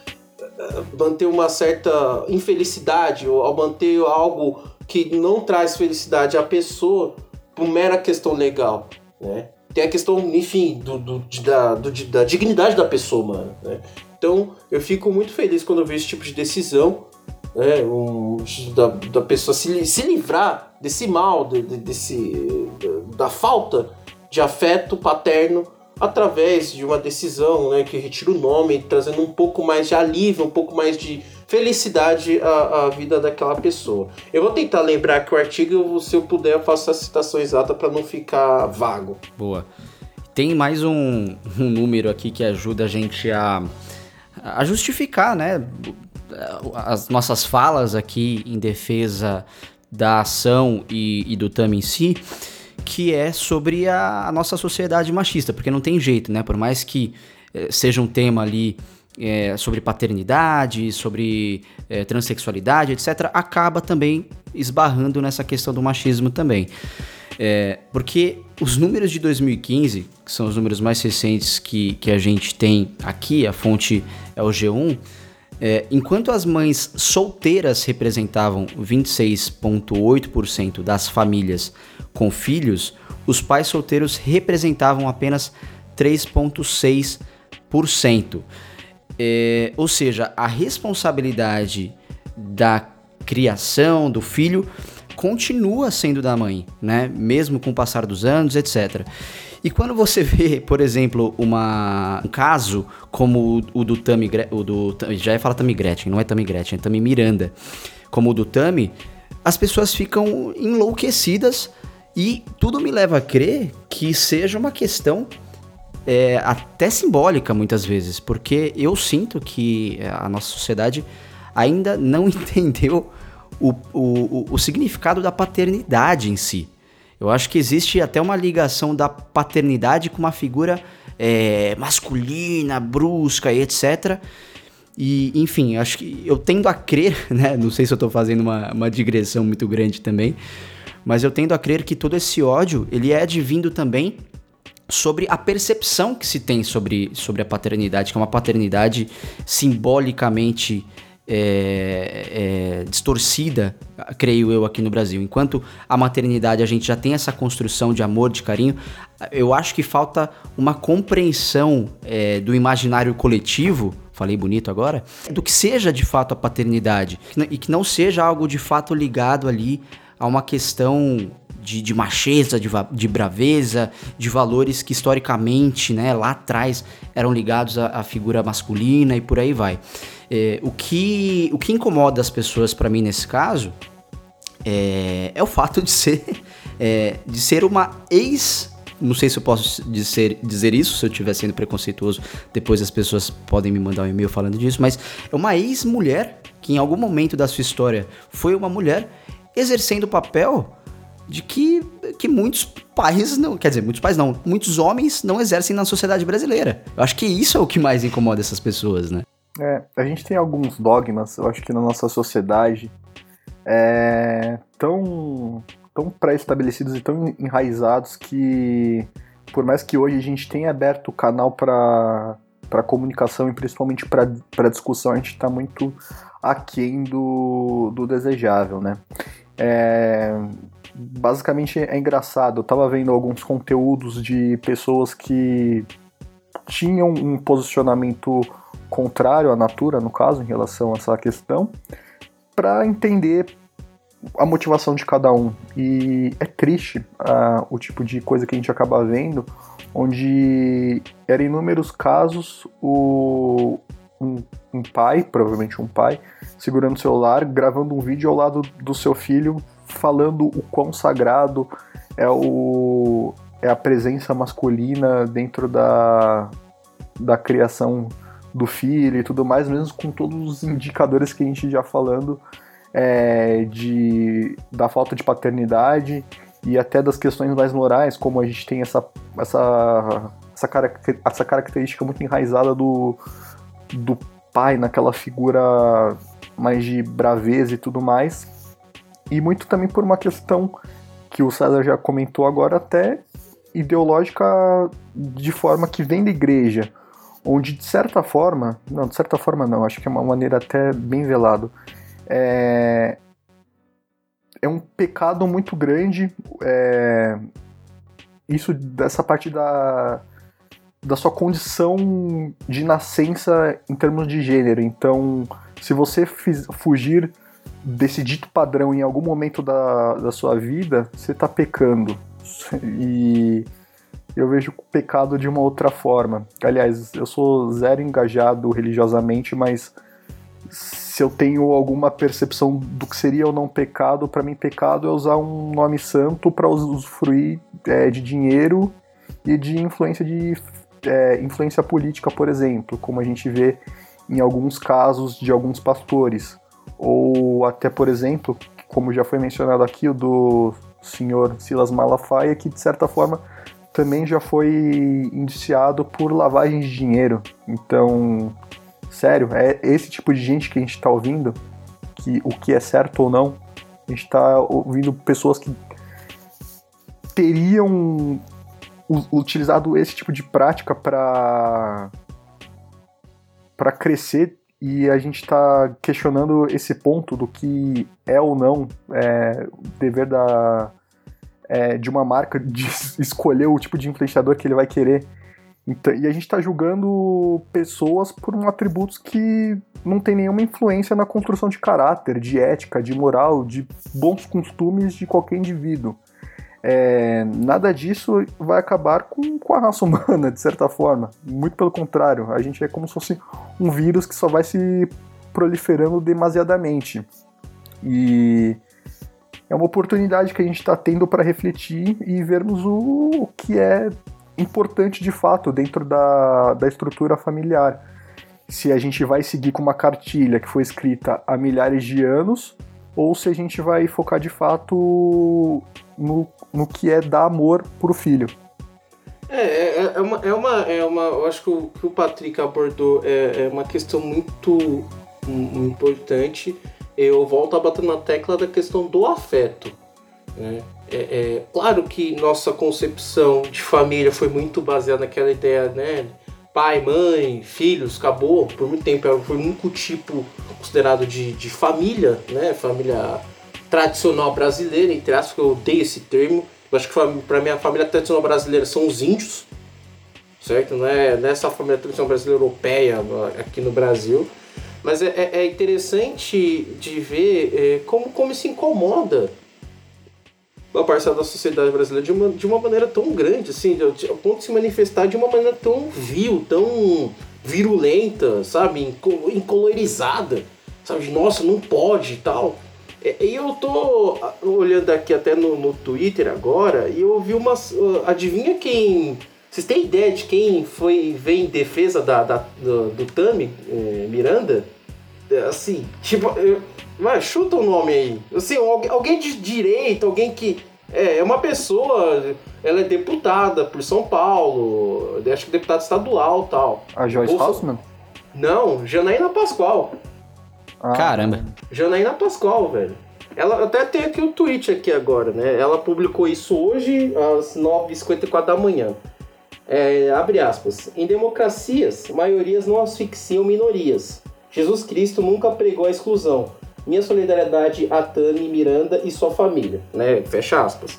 manter uma certa infelicidade ou manter algo que não traz felicidade à pessoa por mera questão legal, né? Tem a questão, enfim, do, do, da, do, da dignidade da pessoa, mano, né? Então, eu fico muito feliz quando eu vejo esse tipo de decisão, né? Um, da, da pessoa se, se livrar desse mal, de, de, desse, da falta de afeto paterno através de uma decisão né, que retira o nome, trazendo um pouco mais de alívio, um pouco mais de felicidade à, à vida daquela pessoa. Eu vou tentar lembrar que o artigo, se eu puder, eu faço a citação exata para não ficar vago. Boa. Tem mais um, um número aqui que ajuda a gente a a justificar, né, as nossas falas aqui em defesa da ação e, e do TAM em si, que é sobre a, a, nossa sociedade machista, porque não tem jeito, né? Por mais que eh, seja um tema ali eh, sobre paternidade, sobre eh, transexualidade, etc., acaba também esbarrando nessa questão do machismo também. É, porque os números de 2015, que são os números mais recentes que, que a gente tem aqui, a fonte é o G1, é, enquanto as mães solteiras representavam 26,8% das famílias com filhos, os pais solteiros representavam apenas 3,6%. É, ou seja, a responsabilidade da criação do filho continua sendo da mãe, né? Mesmo com o passar dos anos, etc. E quando você vê, por exemplo, uma, um caso como o, o do Tami, o do, já ia falar Tami Gretchen, não é Tami Gretchen, é Tami Miranda, como o do Tami, as pessoas ficam enlouquecidas e tudo me leva a crer que seja uma questão é, até simbólica muitas vezes, porque eu sinto que a nossa sociedade ainda não entendeu o, o, o significado da paternidade em si. Eu acho que existe até uma ligação da paternidade com uma figura é, masculina, brusca e etc. E, enfim, acho que eu tendo a crer, né? Não sei se eu estou fazendo uma, uma digressão muito grande também, mas eu tendo a crer que todo esse ódio, ele é advindo também sobre a percepção que se tem sobre, sobre a paternidade, que é uma paternidade simbolicamente é, é, distorcida, creio eu, aqui no Brasil. Enquanto a maternidade a gente já tem essa construção de amor, de carinho, eu acho que falta uma compreensão é, do imaginário coletivo, falei bonito agora, do que seja de fato a paternidade e que não seja algo de fato ligado ali a uma questão de, de macheza, de, de, braveza, de valores que historicamente, né, lá atrás, eram ligados à, à figura masculina e por aí vai. É, o, que, o que incomoda as pessoas para mim nesse caso é, é, o fato de ser, é, de ser uma ex. Não sei se eu posso dizer, dizer isso, se eu estiver sendo preconceituoso, depois as pessoas podem me mandar um e-mail falando disso, mas é uma ex-mulher que em algum momento da sua história foi uma mulher exercendo o papel de que, que muitos pais não, quer dizer, muitos pais não, muitos homens não exercem na sociedade brasileira. Eu acho que isso é o que mais incomoda essas pessoas, né? É, a gente tem alguns dogmas, eu acho que na nossa sociedade, é, tão, tão pré-estabelecidos e tão enraizados que, por mais que hoje a gente tenha aberto o canal para para comunicação e principalmente para discussão, a gente está muito aquém do, do desejável, né? É, basicamente é engraçado. Eu tava vendo alguns conteúdos de pessoas que tinham um posicionamento contrário à Natura, no caso, em relação a essa questão, para entender a motivação de cada um. E é triste uh, o tipo de coisa que a gente acaba vendo, onde era inúmeros casos o, um, um pai, provavelmente um pai, segurando o celular, gravando um vídeo ao lado do seu filho, falando o quão sagrado é, o, é a presença masculina dentro da, da criação do filho e tudo mais, mesmo com todos os indicadores que a gente já falando é, de, da falta de paternidade e até das questões mais morais, como a gente tem essa, essa, essa, essa característica muito enraizada do, do pai naquela figura mais de braveza e tudo mais, e muito também por uma questão que o César já comentou agora, até ideológica de forma que vem da igreja, onde de certa forma, não, de certa forma não, acho que é uma maneira até bem velado, é, é um pecado muito grande é, isso dessa parte da, da sua condição de nascença em termos de gênero. Então, se você fugir desse dito padrão em algum momento da, da sua vida, você está pecando. E eu vejo o pecado de uma outra forma. Aliás, eu sou zero engajado religiosamente, mas se eu tenho alguma percepção do que seria ou não pecado, para mim pecado é usar um nome santo para usufruir é, de dinheiro e de influência de é, influência política, por exemplo, como a gente vê em alguns casos de alguns pastores, ou até, por exemplo, como já foi mencionado aqui, o do senhor Silas Malafaia, que de certa forma também já foi indiciado por lavagem de dinheiro. Então, sério, é esse tipo de gente que a gente está ouvindo, que o que é certo ou não, a gente está ouvindo pessoas que teriam utilizado esse tipo de prática para para crescer e a gente está questionando esse ponto do que é ou não é, dever da é, de uma marca de escolher o tipo de influenciador que ele vai querer então, e a gente está julgando pessoas por um atributos que não tem nenhuma influência na construção de caráter, de ética, de moral, de bons costumes de qualquer indivíduo. É, nada disso vai acabar com, com a raça humana, de certa forma. Muito pelo contrário, a gente é como se fosse um vírus que só vai se proliferando demasiadamente. E é uma oportunidade que a gente está tendo para refletir e vermos o, o que é importante de fato dentro da, da estrutura familiar. Se a gente vai seguir com uma cartilha que foi escrita há milhares de anos, ou se a gente vai focar de fato no, no que é dar amor pro filho. É, é, é, uma, é, uma, é uma. Eu acho que o que o Patrick abordou é, é uma questão muito importante. Eu volto a bater na tecla da questão do afeto. Né? É, é, claro que nossa concepção de família foi muito baseada naquela ideia, né? Pai, mãe, filhos, acabou. Por muito tempo foi o único tipo considerado de, de família, né? Família tradicional brasileira, entre aspas, que eu odeio esse termo. Eu acho que para mim a família tradicional brasileira são os índios, certo? Não é nessa família tradicional brasileira europeia aqui no Brasil. Mas é, é, é interessante de ver é, como, como se incomoda uma parcela da sociedade brasileira de uma, de uma maneira tão grande, assim, ao ponto de se manifestar de uma maneira tão vil, tão virulenta, sabe, encolorizada, sabe, nossa, não pode e tal. E eu tô olhando aqui até no, no Twitter agora e eu vi umas. Adivinha quem. Vocês têm ideia de quem foi veio em defesa da, da do, do Tami eh, Miranda? Assim, tipo, eu, Vai, chuta o um nome aí. Assim, alguém de direita, alguém que. É, é uma pessoa. Ela é deputada por São Paulo. Acho que deputada estadual tal. A Joyce Bolsa... Hausman? Não, Janaína Pascoal. Ah. Caramba. Janaína Pascoal, velho. Ela até tem aqui o um tweet aqui agora, né? Ela publicou isso hoje às 9h54 da manhã. É, abre aspas. Em democracias, maiorias não asfixiam minorias. Jesus Cristo nunca pregou a exclusão. Minha solidariedade a Tami Miranda e sua família, né? Fecha aspas.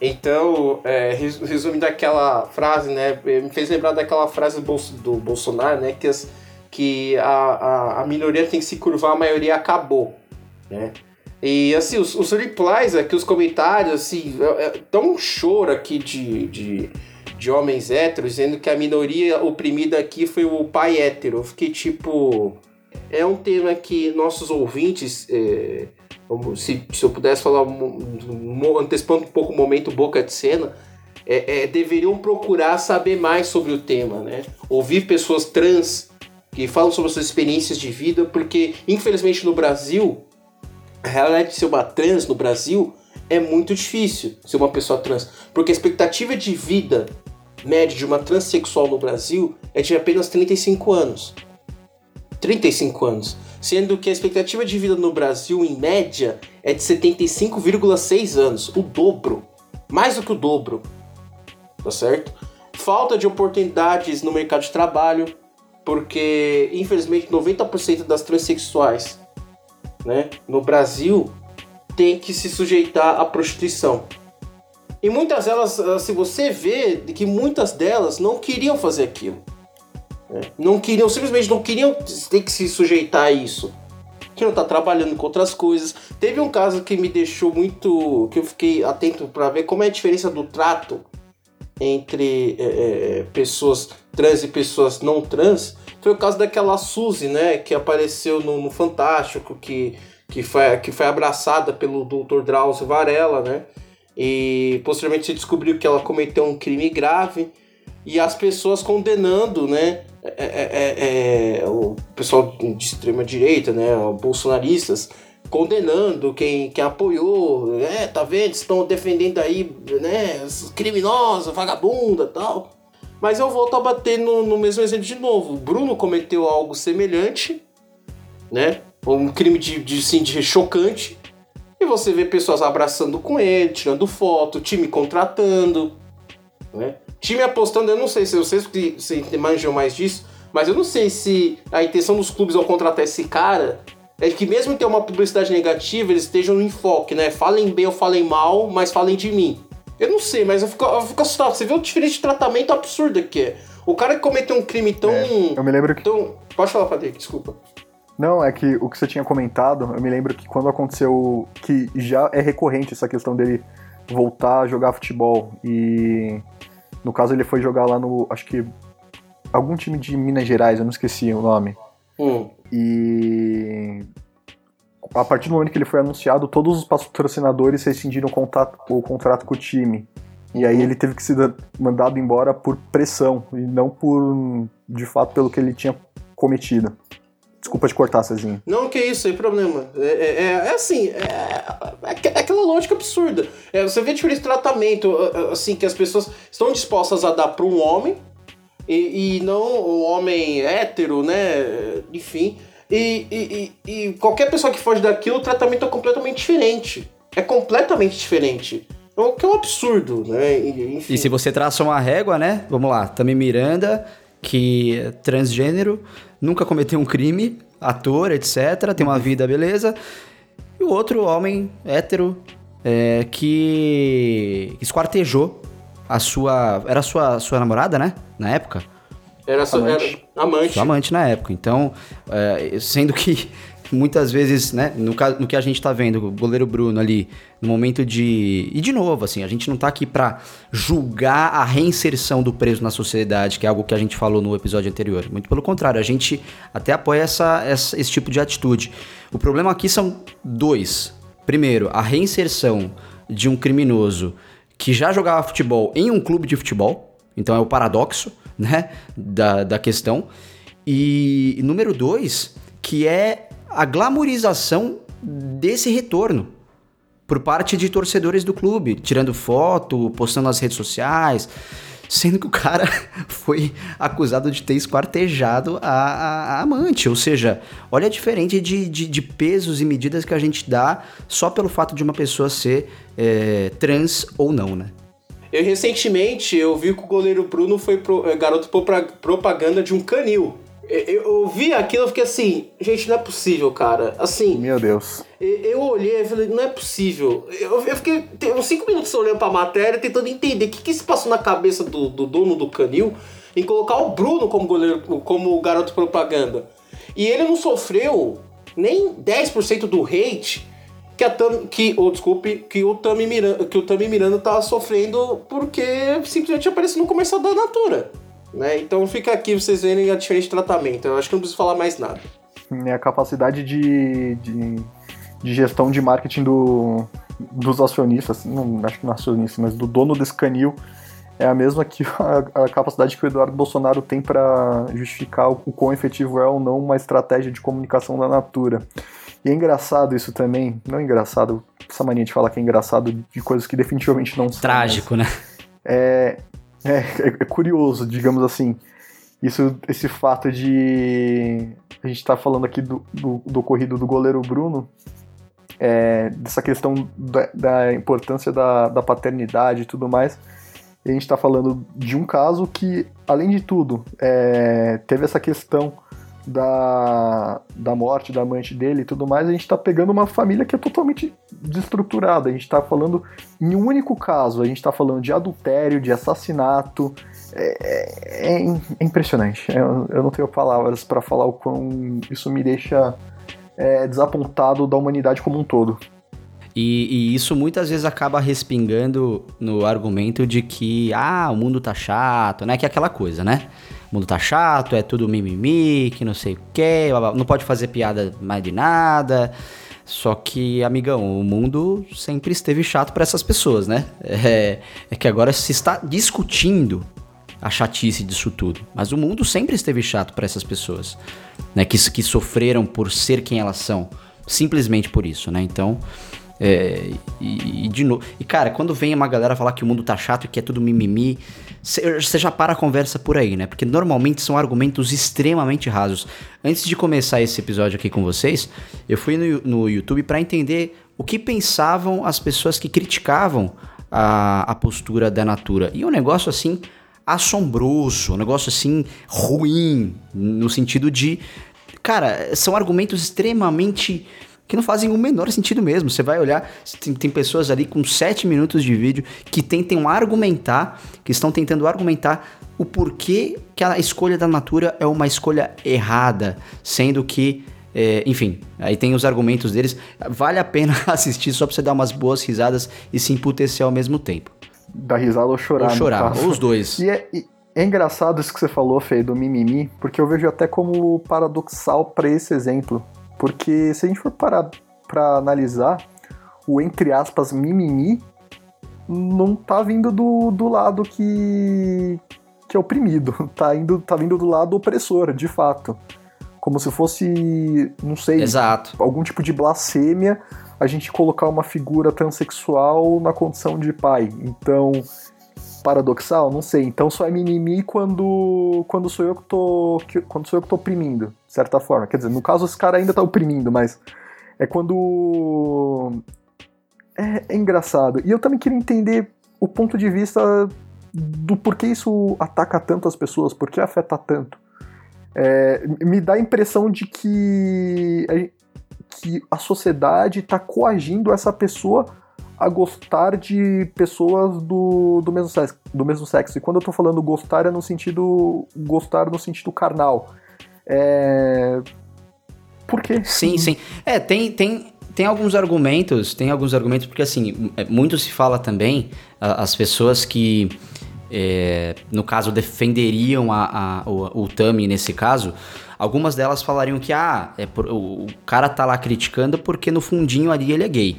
Então, é, resumindo aquela frase, né? Me fez lembrar daquela frase do Bolsonaro, né? Que, as, que a, a, a minoria tem que se curvar, a maioria acabou, né? E assim, os, os replies aqui, os comentários, assim, é, é, tão um choro aqui de, de, de homens héteros, dizendo que a minoria oprimida aqui foi o pai hétero. Eu fiquei tipo. É um tema que nossos ouvintes. É, se, se eu pudesse falar, antecipando um pouco o momento boca de cena, é, é, deveriam procurar saber mais sobre o tema, né? Ouvir pessoas trans que falam sobre suas experiências de vida, porque infelizmente no Brasil, a realidade de ser uma trans no Brasil é muito difícil ser uma pessoa trans, porque a expectativa de vida média de uma transexual no Brasil é de apenas 35 anos. 35 anos. Sendo que a expectativa de vida no Brasil, em média, é de 75,6 anos. O dobro. Mais do que o dobro. Tá certo? Falta de oportunidades no mercado de trabalho, porque infelizmente 90% das transexuais né, no Brasil tem que se sujeitar à prostituição. E muitas delas, ah, se você vê que muitas delas não queriam fazer aquilo. Né? Não queriam, simplesmente não queriam ter que se sujeitar a isso. Que não tá trabalhando com outras coisas. Teve um caso que me deixou muito. que eu fiquei atento para ver como é a diferença do trato entre é, pessoas trans e pessoas não trans. Foi o caso daquela Suzy, né? Que apareceu no, no Fantástico, que que foi, que foi abraçada pelo Dr. Drauzio Varela, né? E posteriormente se descobriu que ela cometeu um crime grave e as pessoas condenando, né? É, é, é, é o pessoal de extrema direita, né? Bolsonaristas condenando quem, quem apoiou, é, tá vendo? Estão defendendo aí, né? Criminosa, vagabunda tal. Mas eu volto a bater no, no mesmo exemplo de novo. O Bruno cometeu algo semelhante, né? um crime de, de, assim, de chocante. E você vê pessoas abraçando com ele, tirando foto, time contratando, né? Time apostando, eu não sei se vocês que se manjam mais disso, mas eu não sei se a intenção dos clubes ao contratar esse cara é que mesmo ter uma publicidade negativa, eles estejam no enfoque, né? Falem bem ou falem mal, mas falem de mim. Eu não sei, mas eu fico, eu fico assustado. Você vê o diferente de tratamento absurdo que é. O cara que cometeu um crime tão. É, eu me lembro que. Tão... Pode falar, Patrick, desculpa. Não, é que o que você tinha comentado, eu me lembro que quando aconteceu. que já é recorrente essa questão dele voltar a jogar futebol. E. No caso, ele foi jogar lá no. Acho que. Algum time de Minas Gerais, eu não esqueci o nome. Hum. E. A partir do momento que ele foi anunciado, todos os patrocinadores rescindiram o contrato, o contrato com o time. E aí ele teve que ser mandado embora por pressão, e não por, de fato, pelo que ele tinha cometido. Desculpa te cortar, Cezinho. Não, que isso, sem problema. É, é, é, é assim, é, é, é, aquela lógica absurda. É, você vê diferente de tratamento, assim, que as pessoas estão dispostas a dar para um homem e, e não um homem hétero, né? Enfim. E, e, e, qualquer pessoa que foge daquilo, o tratamento é completamente diferente. É completamente diferente. O que é um absurdo, né? Enfim. E se você traça uma régua, né? Vamos lá, Tami Miranda, que é transgênero nunca cometeu um crime, ator, etc., tem uma vida, beleza. E o outro homem hétero é, que esquartejou a sua. Era a sua, sua namorada, né? Na época? Era, sua, amante. Era amante. Sua amante na época. Então, é, sendo que muitas vezes, né, no, no que a gente tá vendo, o goleiro Bruno ali, no momento de. E de novo, assim, a gente não tá aqui para julgar a reinserção do preso na sociedade, que é algo que a gente falou no episódio anterior. Muito pelo contrário, a gente até apoia essa, essa esse tipo de atitude. O problema aqui são dois. Primeiro, a reinserção de um criminoso que já jogava futebol em um clube de futebol. Então é o paradoxo, né, da, da questão. E número dois, que é a glamorização desse retorno por parte de torcedores do clube, tirando foto, postando nas redes sociais, sendo que o cara foi acusado de ter esquartejado a, a, a amante. Ou seja, olha a diferença de, de, de, pesos e medidas que a gente dá só pelo fato de uma pessoa ser é, trans ou não, né? Eu recentemente eu vi que o goleiro Bruno foi pro, é, garoto propaganda de um canil. Eu, eu vi aquilo e fiquei assim, gente, não é possível, cara. Assim. Meu Deus. Eu, eu olhei e falei, não é possível. Eu, eu fiquei uns 5 minutos olhando pra matéria, tentando entender o que, que se passou na cabeça do, do dono do canil em colocar o Bruno como goleiro, como garoto propaganda. E ele não sofreu nem 10% do hate que a Tam, que, oh, desculpe, que o Tami Miranda, que o Tami Miranda tá sofrendo porque simplesmente apareceu no comercial da Natura. Né? Então fica aqui vocês verem a diferente tratamento. Eu acho que não preciso falar mais nada. É a capacidade de, de, de gestão de marketing do, dos acionistas, não acho que não é acionista, mas do dono desse canil é a mesma que a, a capacidade que o Eduardo Bolsonaro tem para justificar o, o quão efetivo é ou não uma estratégia de comunicação da Natura. E é engraçado isso também, não é engraçado, essa mania de falar que é engraçado de coisas que definitivamente não são. Trágico, né? É, é, é, curioso, digamos assim. Isso, esse fato de. A gente tá falando aqui do, do, do ocorrido do goleiro Bruno, é, dessa questão da, da importância da, da, paternidade e tudo mais. E a gente está falando de um caso que, além de tudo, é, teve essa questão da, da morte da amante dele e tudo mais, a gente está pegando uma família que é totalmente destruturada. A gente está falando em um único caso, a gente está falando de adultério, de assassinato. É, é, é impressionante. Eu, eu, não tenho palavras para falar o quão isso me deixa é, desapontado da humanidade como um todo. E, e, isso muitas vezes acaba respingando no argumento de que, ah, o mundo tá chato, né? Que é aquela coisa, né? O mundo tá chato, é tudo mimimi, que não sei o quê, não pode fazer piada mais de nada. Só que, amigão, o mundo sempre esteve chato para essas pessoas, né? É, é que agora se está discutindo a chatice disso tudo. Mas o mundo sempre esteve chato para essas pessoas, né? Que, que sofreram por ser quem elas são. Simplesmente por isso, né? Então, é, e, e, de novo. E cara, quando vem uma galera falar que o mundo tá chato e que é tudo mimimi, você já para a conversa por aí, né? Porque normalmente são argumentos extremamente rasos. Antes de começar esse episódio aqui com vocês, eu fui no, no YouTube para entender o que pensavam as pessoas que criticavam a, a postura da Natura. E um negócio assim assombroso, um negócio assim ruim, no sentido de. Cara, são argumentos extremamente que não fazem o menor sentido mesmo. Você vai olhar, tem, tem, pessoas ali com 7 minutos de vídeo que tentam argumentar, que estão tentando argumentar o porquê que a escolha da Natura é uma escolha errada, sendo que, é, enfim, aí tem os argumentos deles. Vale a pena assistir só pra você dar umas boas risadas e se emputecer ao mesmo tempo. Dar risada ou chorar. Ou chorar, ou os dois. E é, e é engraçado isso que você falou, Fê, do mimimi, porque eu vejo até como paradoxal para esse exemplo. Porque se a gente for parar pra analisar, o entre aspas mimimi não tá vindo do, do lado que, que é oprimido, tá, indo, tá vindo do lado opressor, de fato. Como se fosse, não sei, Exato. algum tipo de blasfêmia a gente colocar uma figura transexual na condição de pai. Então, paradoxal? Não sei. Então só é mimimi quando, quando sou eu que tô. Que, quando sou eu que tô oprimindo, de certa forma. Quer dizer, no caso esse cara ainda tá oprimindo, mas é quando. É, é engraçado. E eu também queria entender o ponto de vista do porquê isso ataca tanto as pessoas, por que afeta tanto. É, me dá a impressão de que, que a sociedade está coagindo essa pessoa a gostar de pessoas do, do, mesmo sexo, do mesmo sexo. E quando eu tô falando gostar é no sentido. gostar no sentido carnal. É. Por quê? Sim, sim. É, tem, tem, tem alguns argumentos, tem alguns argumentos, porque assim, é, muito se fala também, as pessoas que. É, no caso, defenderiam a, a, o, o Tami nesse caso, algumas delas falariam que ah, é por, o, o cara tá lá criticando porque no fundinho ali ele é gay.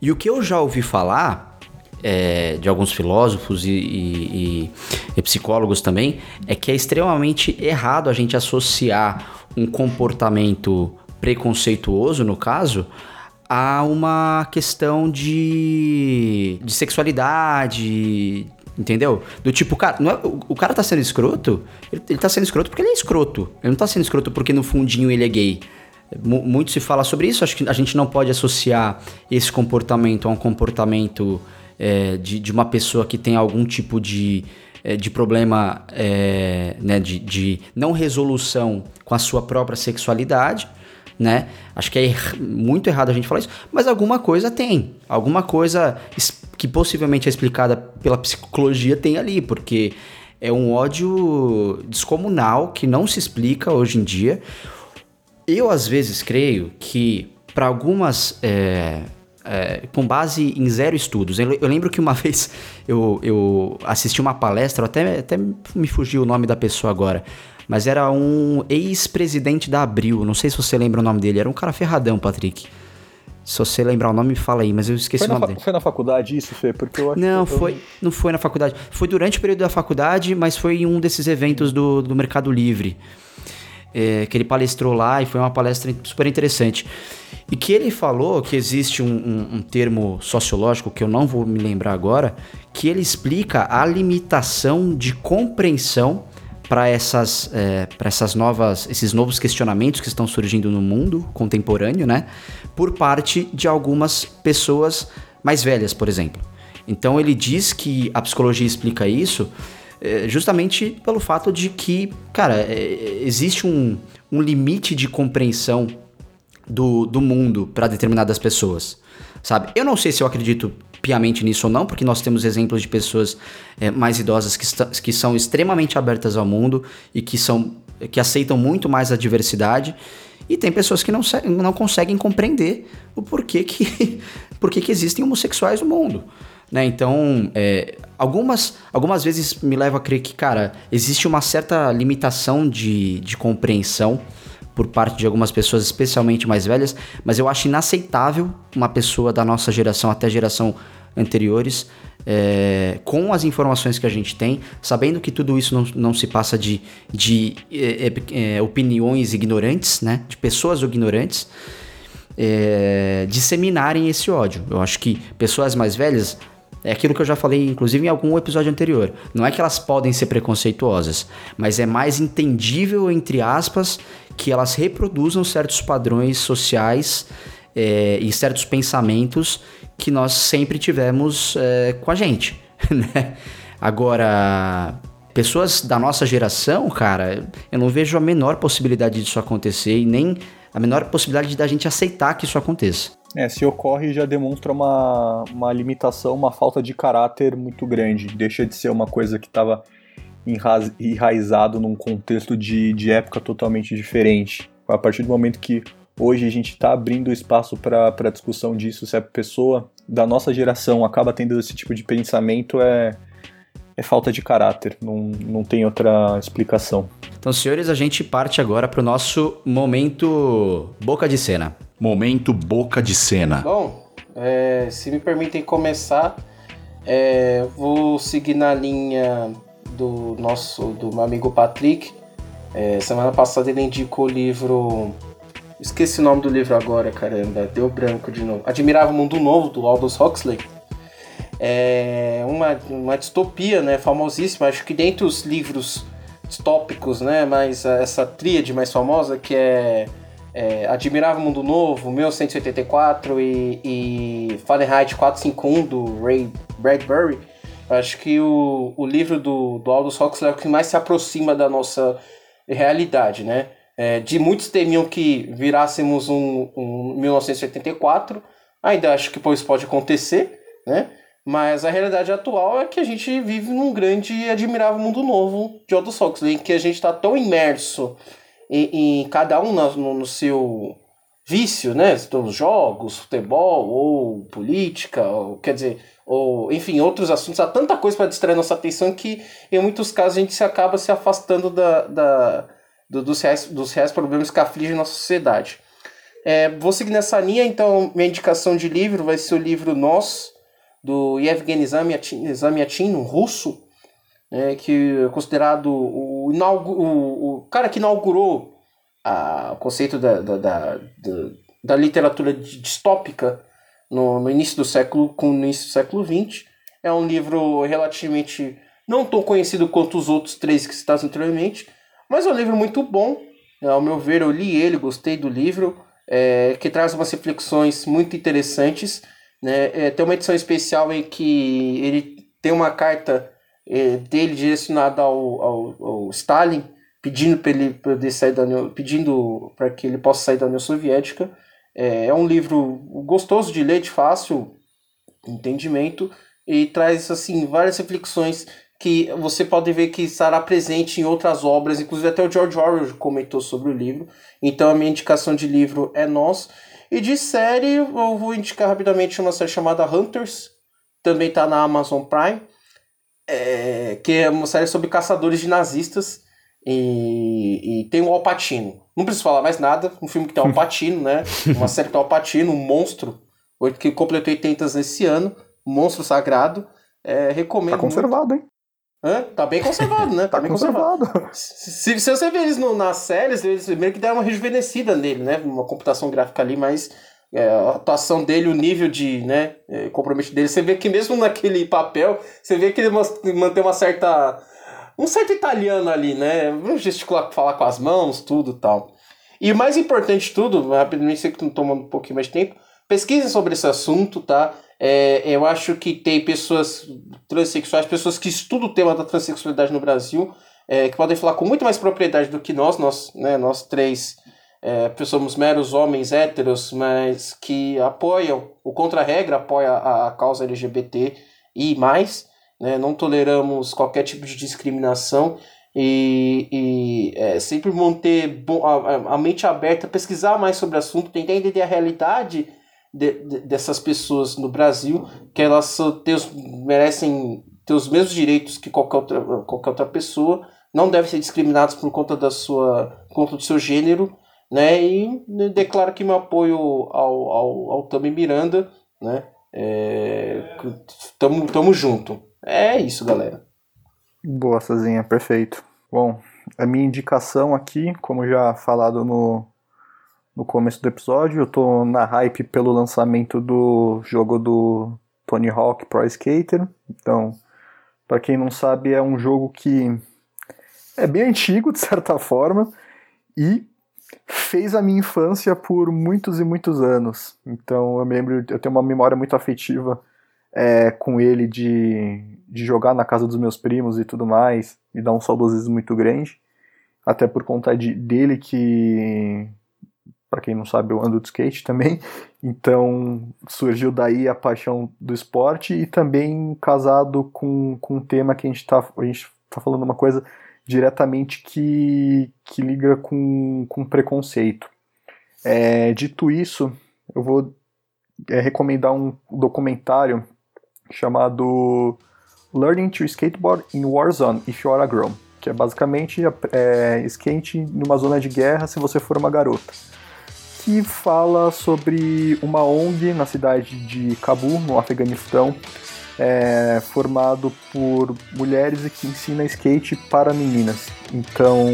E o que eu já ouvi falar é, de alguns filósofos e, e, e, psicólogos também é que é extremamente errado a gente associar um comportamento preconceituoso, no caso, a uma questão de, de sexualidade, entendeu? Do tipo, cara, não é, o, o, cara tá sendo escroto, ele, ele tá sendo escroto porque ele é escroto. Ele não tá sendo escroto porque no fundinho ele é gay. Muito se fala sobre isso, acho que a gente não pode associar esse comportamento a um comportamento é, de, de uma pessoa que tem algum tipo de, é, de problema é, né, de, de não resolução com a sua própria sexualidade. Né? Acho que é er muito errado a gente falar isso, mas alguma coisa tem. Alguma coisa que possivelmente é explicada pela psicologia tem ali, porque é um ódio descomunal que não se explica hoje em dia. Eu, às vezes, creio que para algumas. É, é, com base em zero estudos. Eu, eu, lembro que uma vez eu, eu assisti uma palestra, até, até me fugiu o nome da pessoa agora, mas era um ex-presidente da Abril, não sei se você lembra o nome dele, era um cara ferradão, Patrick. Se você lembrar o nome, fala aí, mas eu esqueci foi o nome dele. Foi na faculdade isso, Fê? Porque eu acho Não, que foi, eu... não foi na faculdade. Foi durante o período da faculdade, mas foi em um desses eventos do, do Mercado Livre. É, que ele palestrou lá e foi uma palestra super interessante. E que ele falou que existe um, um, um termo sociológico, que eu não vou me lembrar agora, que ele explica a limitação de compreensão para essas, é, essas novas, esses novos questionamentos que estão surgindo no mundo contemporâneo, né? Por parte de algumas pessoas mais velhas, por exemplo. Então ele diz que a psicologia explica isso justamente pelo fato de que, cara, é, existe um, um limite de compreensão do, do mundo para determinadas pessoas, sabe? Eu não sei se eu acredito piamente nisso ou não, porque nós temos exemplos de pessoas é, mais idosas que, que são extremamente abertas ao mundo e que, são, que aceitam muito mais a diversidade. E tem pessoas que não, não conseguem compreender o porquê que, porquê que existem homossexuais no mundo. Né? Então, é, algumas, algumas vezes me leva a crer que, cara, existe uma certa limitação de, de compreensão por parte de algumas pessoas, especialmente mais velhas, mas eu acho inaceitável uma pessoa da nossa geração até a geração anteriores, é, com as informações que a gente tem, sabendo que tudo isso não, não se passa de, de é, é, é opiniões ignorantes, né, de pessoas ignorantes, é, disseminarem esse ódio. Eu acho que pessoas mais velhas é aquilo que eu já falei, inclusive, em algum episódio anterior. Não é que elas podem ser preconceituosas, mas é mais entendível, entre aspas, que elas reproduzam certos padrões sociais é, e certos pensamentos que nós sempre tivemos é, com a gente, né? Agora, pessoas da nossa geração, cara, eu não vejo a menor possibilidade disso acontecer e nem a menor possibilidade da gente aceitar que isso aconteça. É, se ocorre já demonstra uma, uma limitação, uma falta de caráter muito grande. Deixa de ser uma coisa que estava enraizado num contexto de, de época totalmente diferente. A partir do momento que hoje a gente está abrindo espaço para discussão disso, se a pessoa da nossa geração acaba tendo esse tipo de pensamento, é, é falta de caráter, não, não tem outra explicação. Então, senhores, a gente parte agora para o nosso momento boca de cena. Momento boca de cena. Bom, é, se me permitem começar, é, vou seguir na linha do nosso do meu amigo Patrick. É, semana passada ele indicou o livro. Esqueci o nome do livro agora, caramba. Deu branco de novo. Admirável Mundo Novo, do Aldous Huxley. É uma, uma distopia, né? Famosíssima. Acho que dentre os livros distópicos, né? Mas essa tríade mais famosa que é, é Admirável Mundo Novo, 1184 e, e Fahrenheit 451 do Ray Bradbury Acho que o, o livro do, do Aldous Huxley é o que mais se aproxima da nossa realidade, né? É, de muitos temiam que virássemos um, um 1984, ainda acho que isso pode acontecer, né? Mas a realidade atual é que a gente vive num grande e admirável mundo novo de Aldous Huxley, em que a gente está tão imerso em, cada um no, no seu vício, né? Os jogos, futebol ou política, ou, quer dizer, ou enfim, outros assuntos. Há tanta coisa para distrair nossa atenção que em muitos casos a gente se acaba se afastando da, da, do, dos, reais, dos reais problemas que afligem nossa sociedade. É, vou seguir nessa linha, então minha indicação de livro vai ser o livro Nós, do Yevgeny Zamyatin, um russo, é, que é considerado o, o, o cara que inaugurou a, o conceito da, da, da, da, literatura distópica no, no início do século com no início do século XX. É um livro relativamente não tão conhecido quanto os outros três que citados anteriormente, mas é um livro muito bom. É, ao meu ver, eu li ele, gostei do livro, é, que traz umas reflexões muito interessantes. Né? É, tem uma edição especial em que ele tem uma carta é, dele direcionada ao, ao, ao Stalin, pedindo para ele poder sair da União, pedindo para que ele possa sair da União Soviética. É, é um livro gostoso de ler, de fácil entendimento e traz assim várias reflexões que você pode ver que estará presente em outras obras, inclusive até o George Orwell comentou sobre o livro. Então a minha indicação de livro é Nós. E de série, eu vou indicar rapidamente uma série chamada Hunters, também tá na Amazon Prime, é, que é uma série sobre caçadores de nazistas. E, e tem o Alpatino. Não preciso falar mais nada. Um filme que tem o Alpatino, né? Uma série que tem o Alpatino, um monstro, que completou 80 nesse ano. Um monstro sagrado. É, recomendo. Tá conservado, muito. hein? Hã? Tá bem conservado, né? Tá, tá bem conservado. conservado. Se, se, você ver eles no, nas séries, eles meio que deram uma rejuvenescida nele, né? Uma computação gráfica ali, mas é, a atuação dele, o nível de né, é, comprometimento dele, você vê que mesmo naquele papel, você vê que ele mantém uma certa um certo italiano ali, né? Gesticular, falar com as mãos, tudo tal. E o mais importante de tudo, rapidamente, sei que estou tomando um pouquinho mais de tempo, pesquisem sobre esse assunto, tá? É, eu acho que tem pessoas transexuais, pessoas que estudam o tema da transexualidade no Brasil, é, que podem falar com muito mais propriedade do que nós, nós, né, nós três é, somos meros homens héteros, mas que apoiam, o contra-regra apoia a, a causa LGBT e mais, né? não toleramos qualquer tipo de discriminação e, e é, sempre manter a, a, mente aberta, pesquisar mais sobre o assunto, tentar entender a realidade de, de, dessas pessoas no Brasil, que elas ter, merecem ter os mesmos direitos que qualquer outra, qualquer outra pessoa, não devem ser discriminadas por conta da sua por conta do seu gênero, né? E declaro aqui meu apoio ao, ao, ao Tami Miranda, né? É, tamo, tamo junto. É isso, galera. Boa, Sazinha, perfeito. Bom, a minha indicação aqui, como já falado no, no começo do episódio, eu tô na hype pelo lançamento do jogo do Tony Hawk Pro Skater. Então, para quem não sabe, é um jogo que é bem antigo, de certa forma, e fez a minha infância por muitos e muitos anos. Então, eu me lembro, eu tenho uma memória muito afetiva é, com ele de, de jogar na casa dos meus primos e tudo mais, e dá um saudosismo muito grande, até por conta de, dele que, para quem não sabe, eu ando de skate também, então surgiu daí a paixão do esporte e também casado com, com um tema que a gente está a gente tá falando uma coisa diretamente que, que liga com, com preconceito. É, dito isso, eu vou é, recomendar um documentário chamado Learning to Skateboard in Warzone If You Are a Girl, que é basicamente é, skate numa zona de guerra se você for uma garota. Que fala sobre uma ONG na cidade de Cabul, no Afeganistão, é, formado por mulheres e que ensina skate para meninas. Então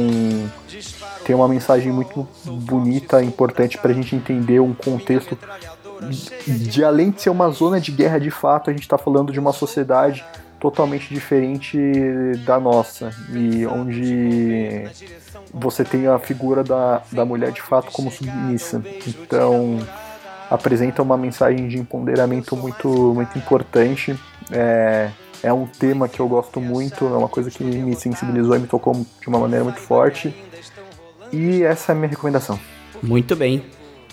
tem uma mensagem muito bonita, importante para a gente entender um contexto de além de ser uma zona de guerra de fato, a gente está falando de uma sociedade totalmente diferente da nossa e onde você tem a figura da, da mulher de fato como submissa. Então apresenta uma mensagem de empoderamento muito, muito importante. É, é um tema que eu gosto muito, é uma coisa que me sensibilizou e me tocou de uma maneira muito forte. E essa é a minha recomendação. Muito bem.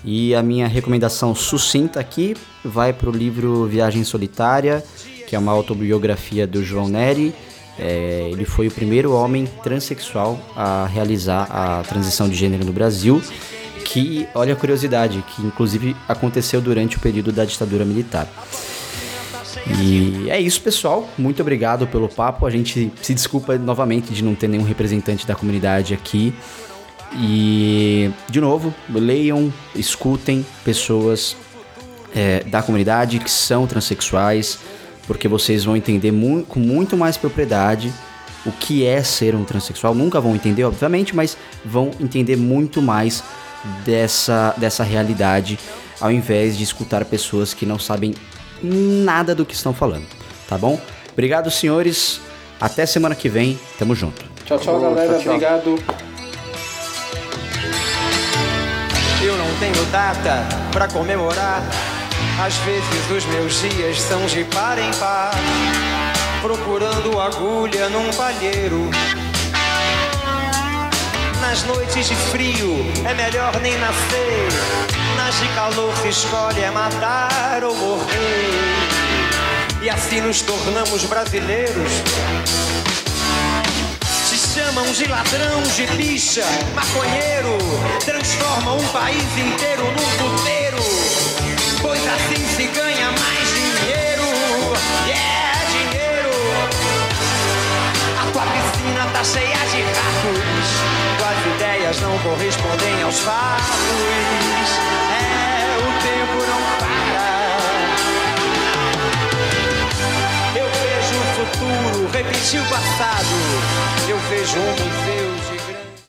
E a minha recomendação sucinta aqui vai para o livro Viagem Solitária, que é uma autobiografia do João Neri. É, ele foi o primeiro homem transexual a realizar a transição de gênero no Brasil, que, olha a curiosidade, que inclusive aconteceu durante o período da ditadura militar. E é isso, pessoal. Muito obrigado pelo papo. A gente se desculpa novamente de não ter nenhum representante da comunidade aqui. E, de novo, leiam, escutem pessoas é, da comunidade que são transexuais, porque vocês vão entender mu com muito mais propriedade o que é ser um transexual. Nunca vão entender, obviamente, mas vão entender muito mais dessa, dessa realidade ao invés de escutar pessoas que não sabem nada do que estão falando, tá bom? Obrigado, senhores. Até semana que vem. Tamo junto. Tchau, tchau, galera. Tchau, tchau. Obrigado. Eu não tenho data para comemorar. Às vezes os meus dias são de par em par, procurando agulha num palheiro. Nas noites de frio é melhor nem nascer. Nas de calor se escolhe é matar ou morrer. E assim nos tornamos brasileiros. Te chamam de ladrão, de bicha, maconheiro, transforma um país inteiro num puteiro. Pois assim se ganha mais piscina tá cheia de ratos. Tuas ideias não correspondem aos fatos. É, o tempo não para. Eu vejo o futuro repetir o passado. Eu vejo um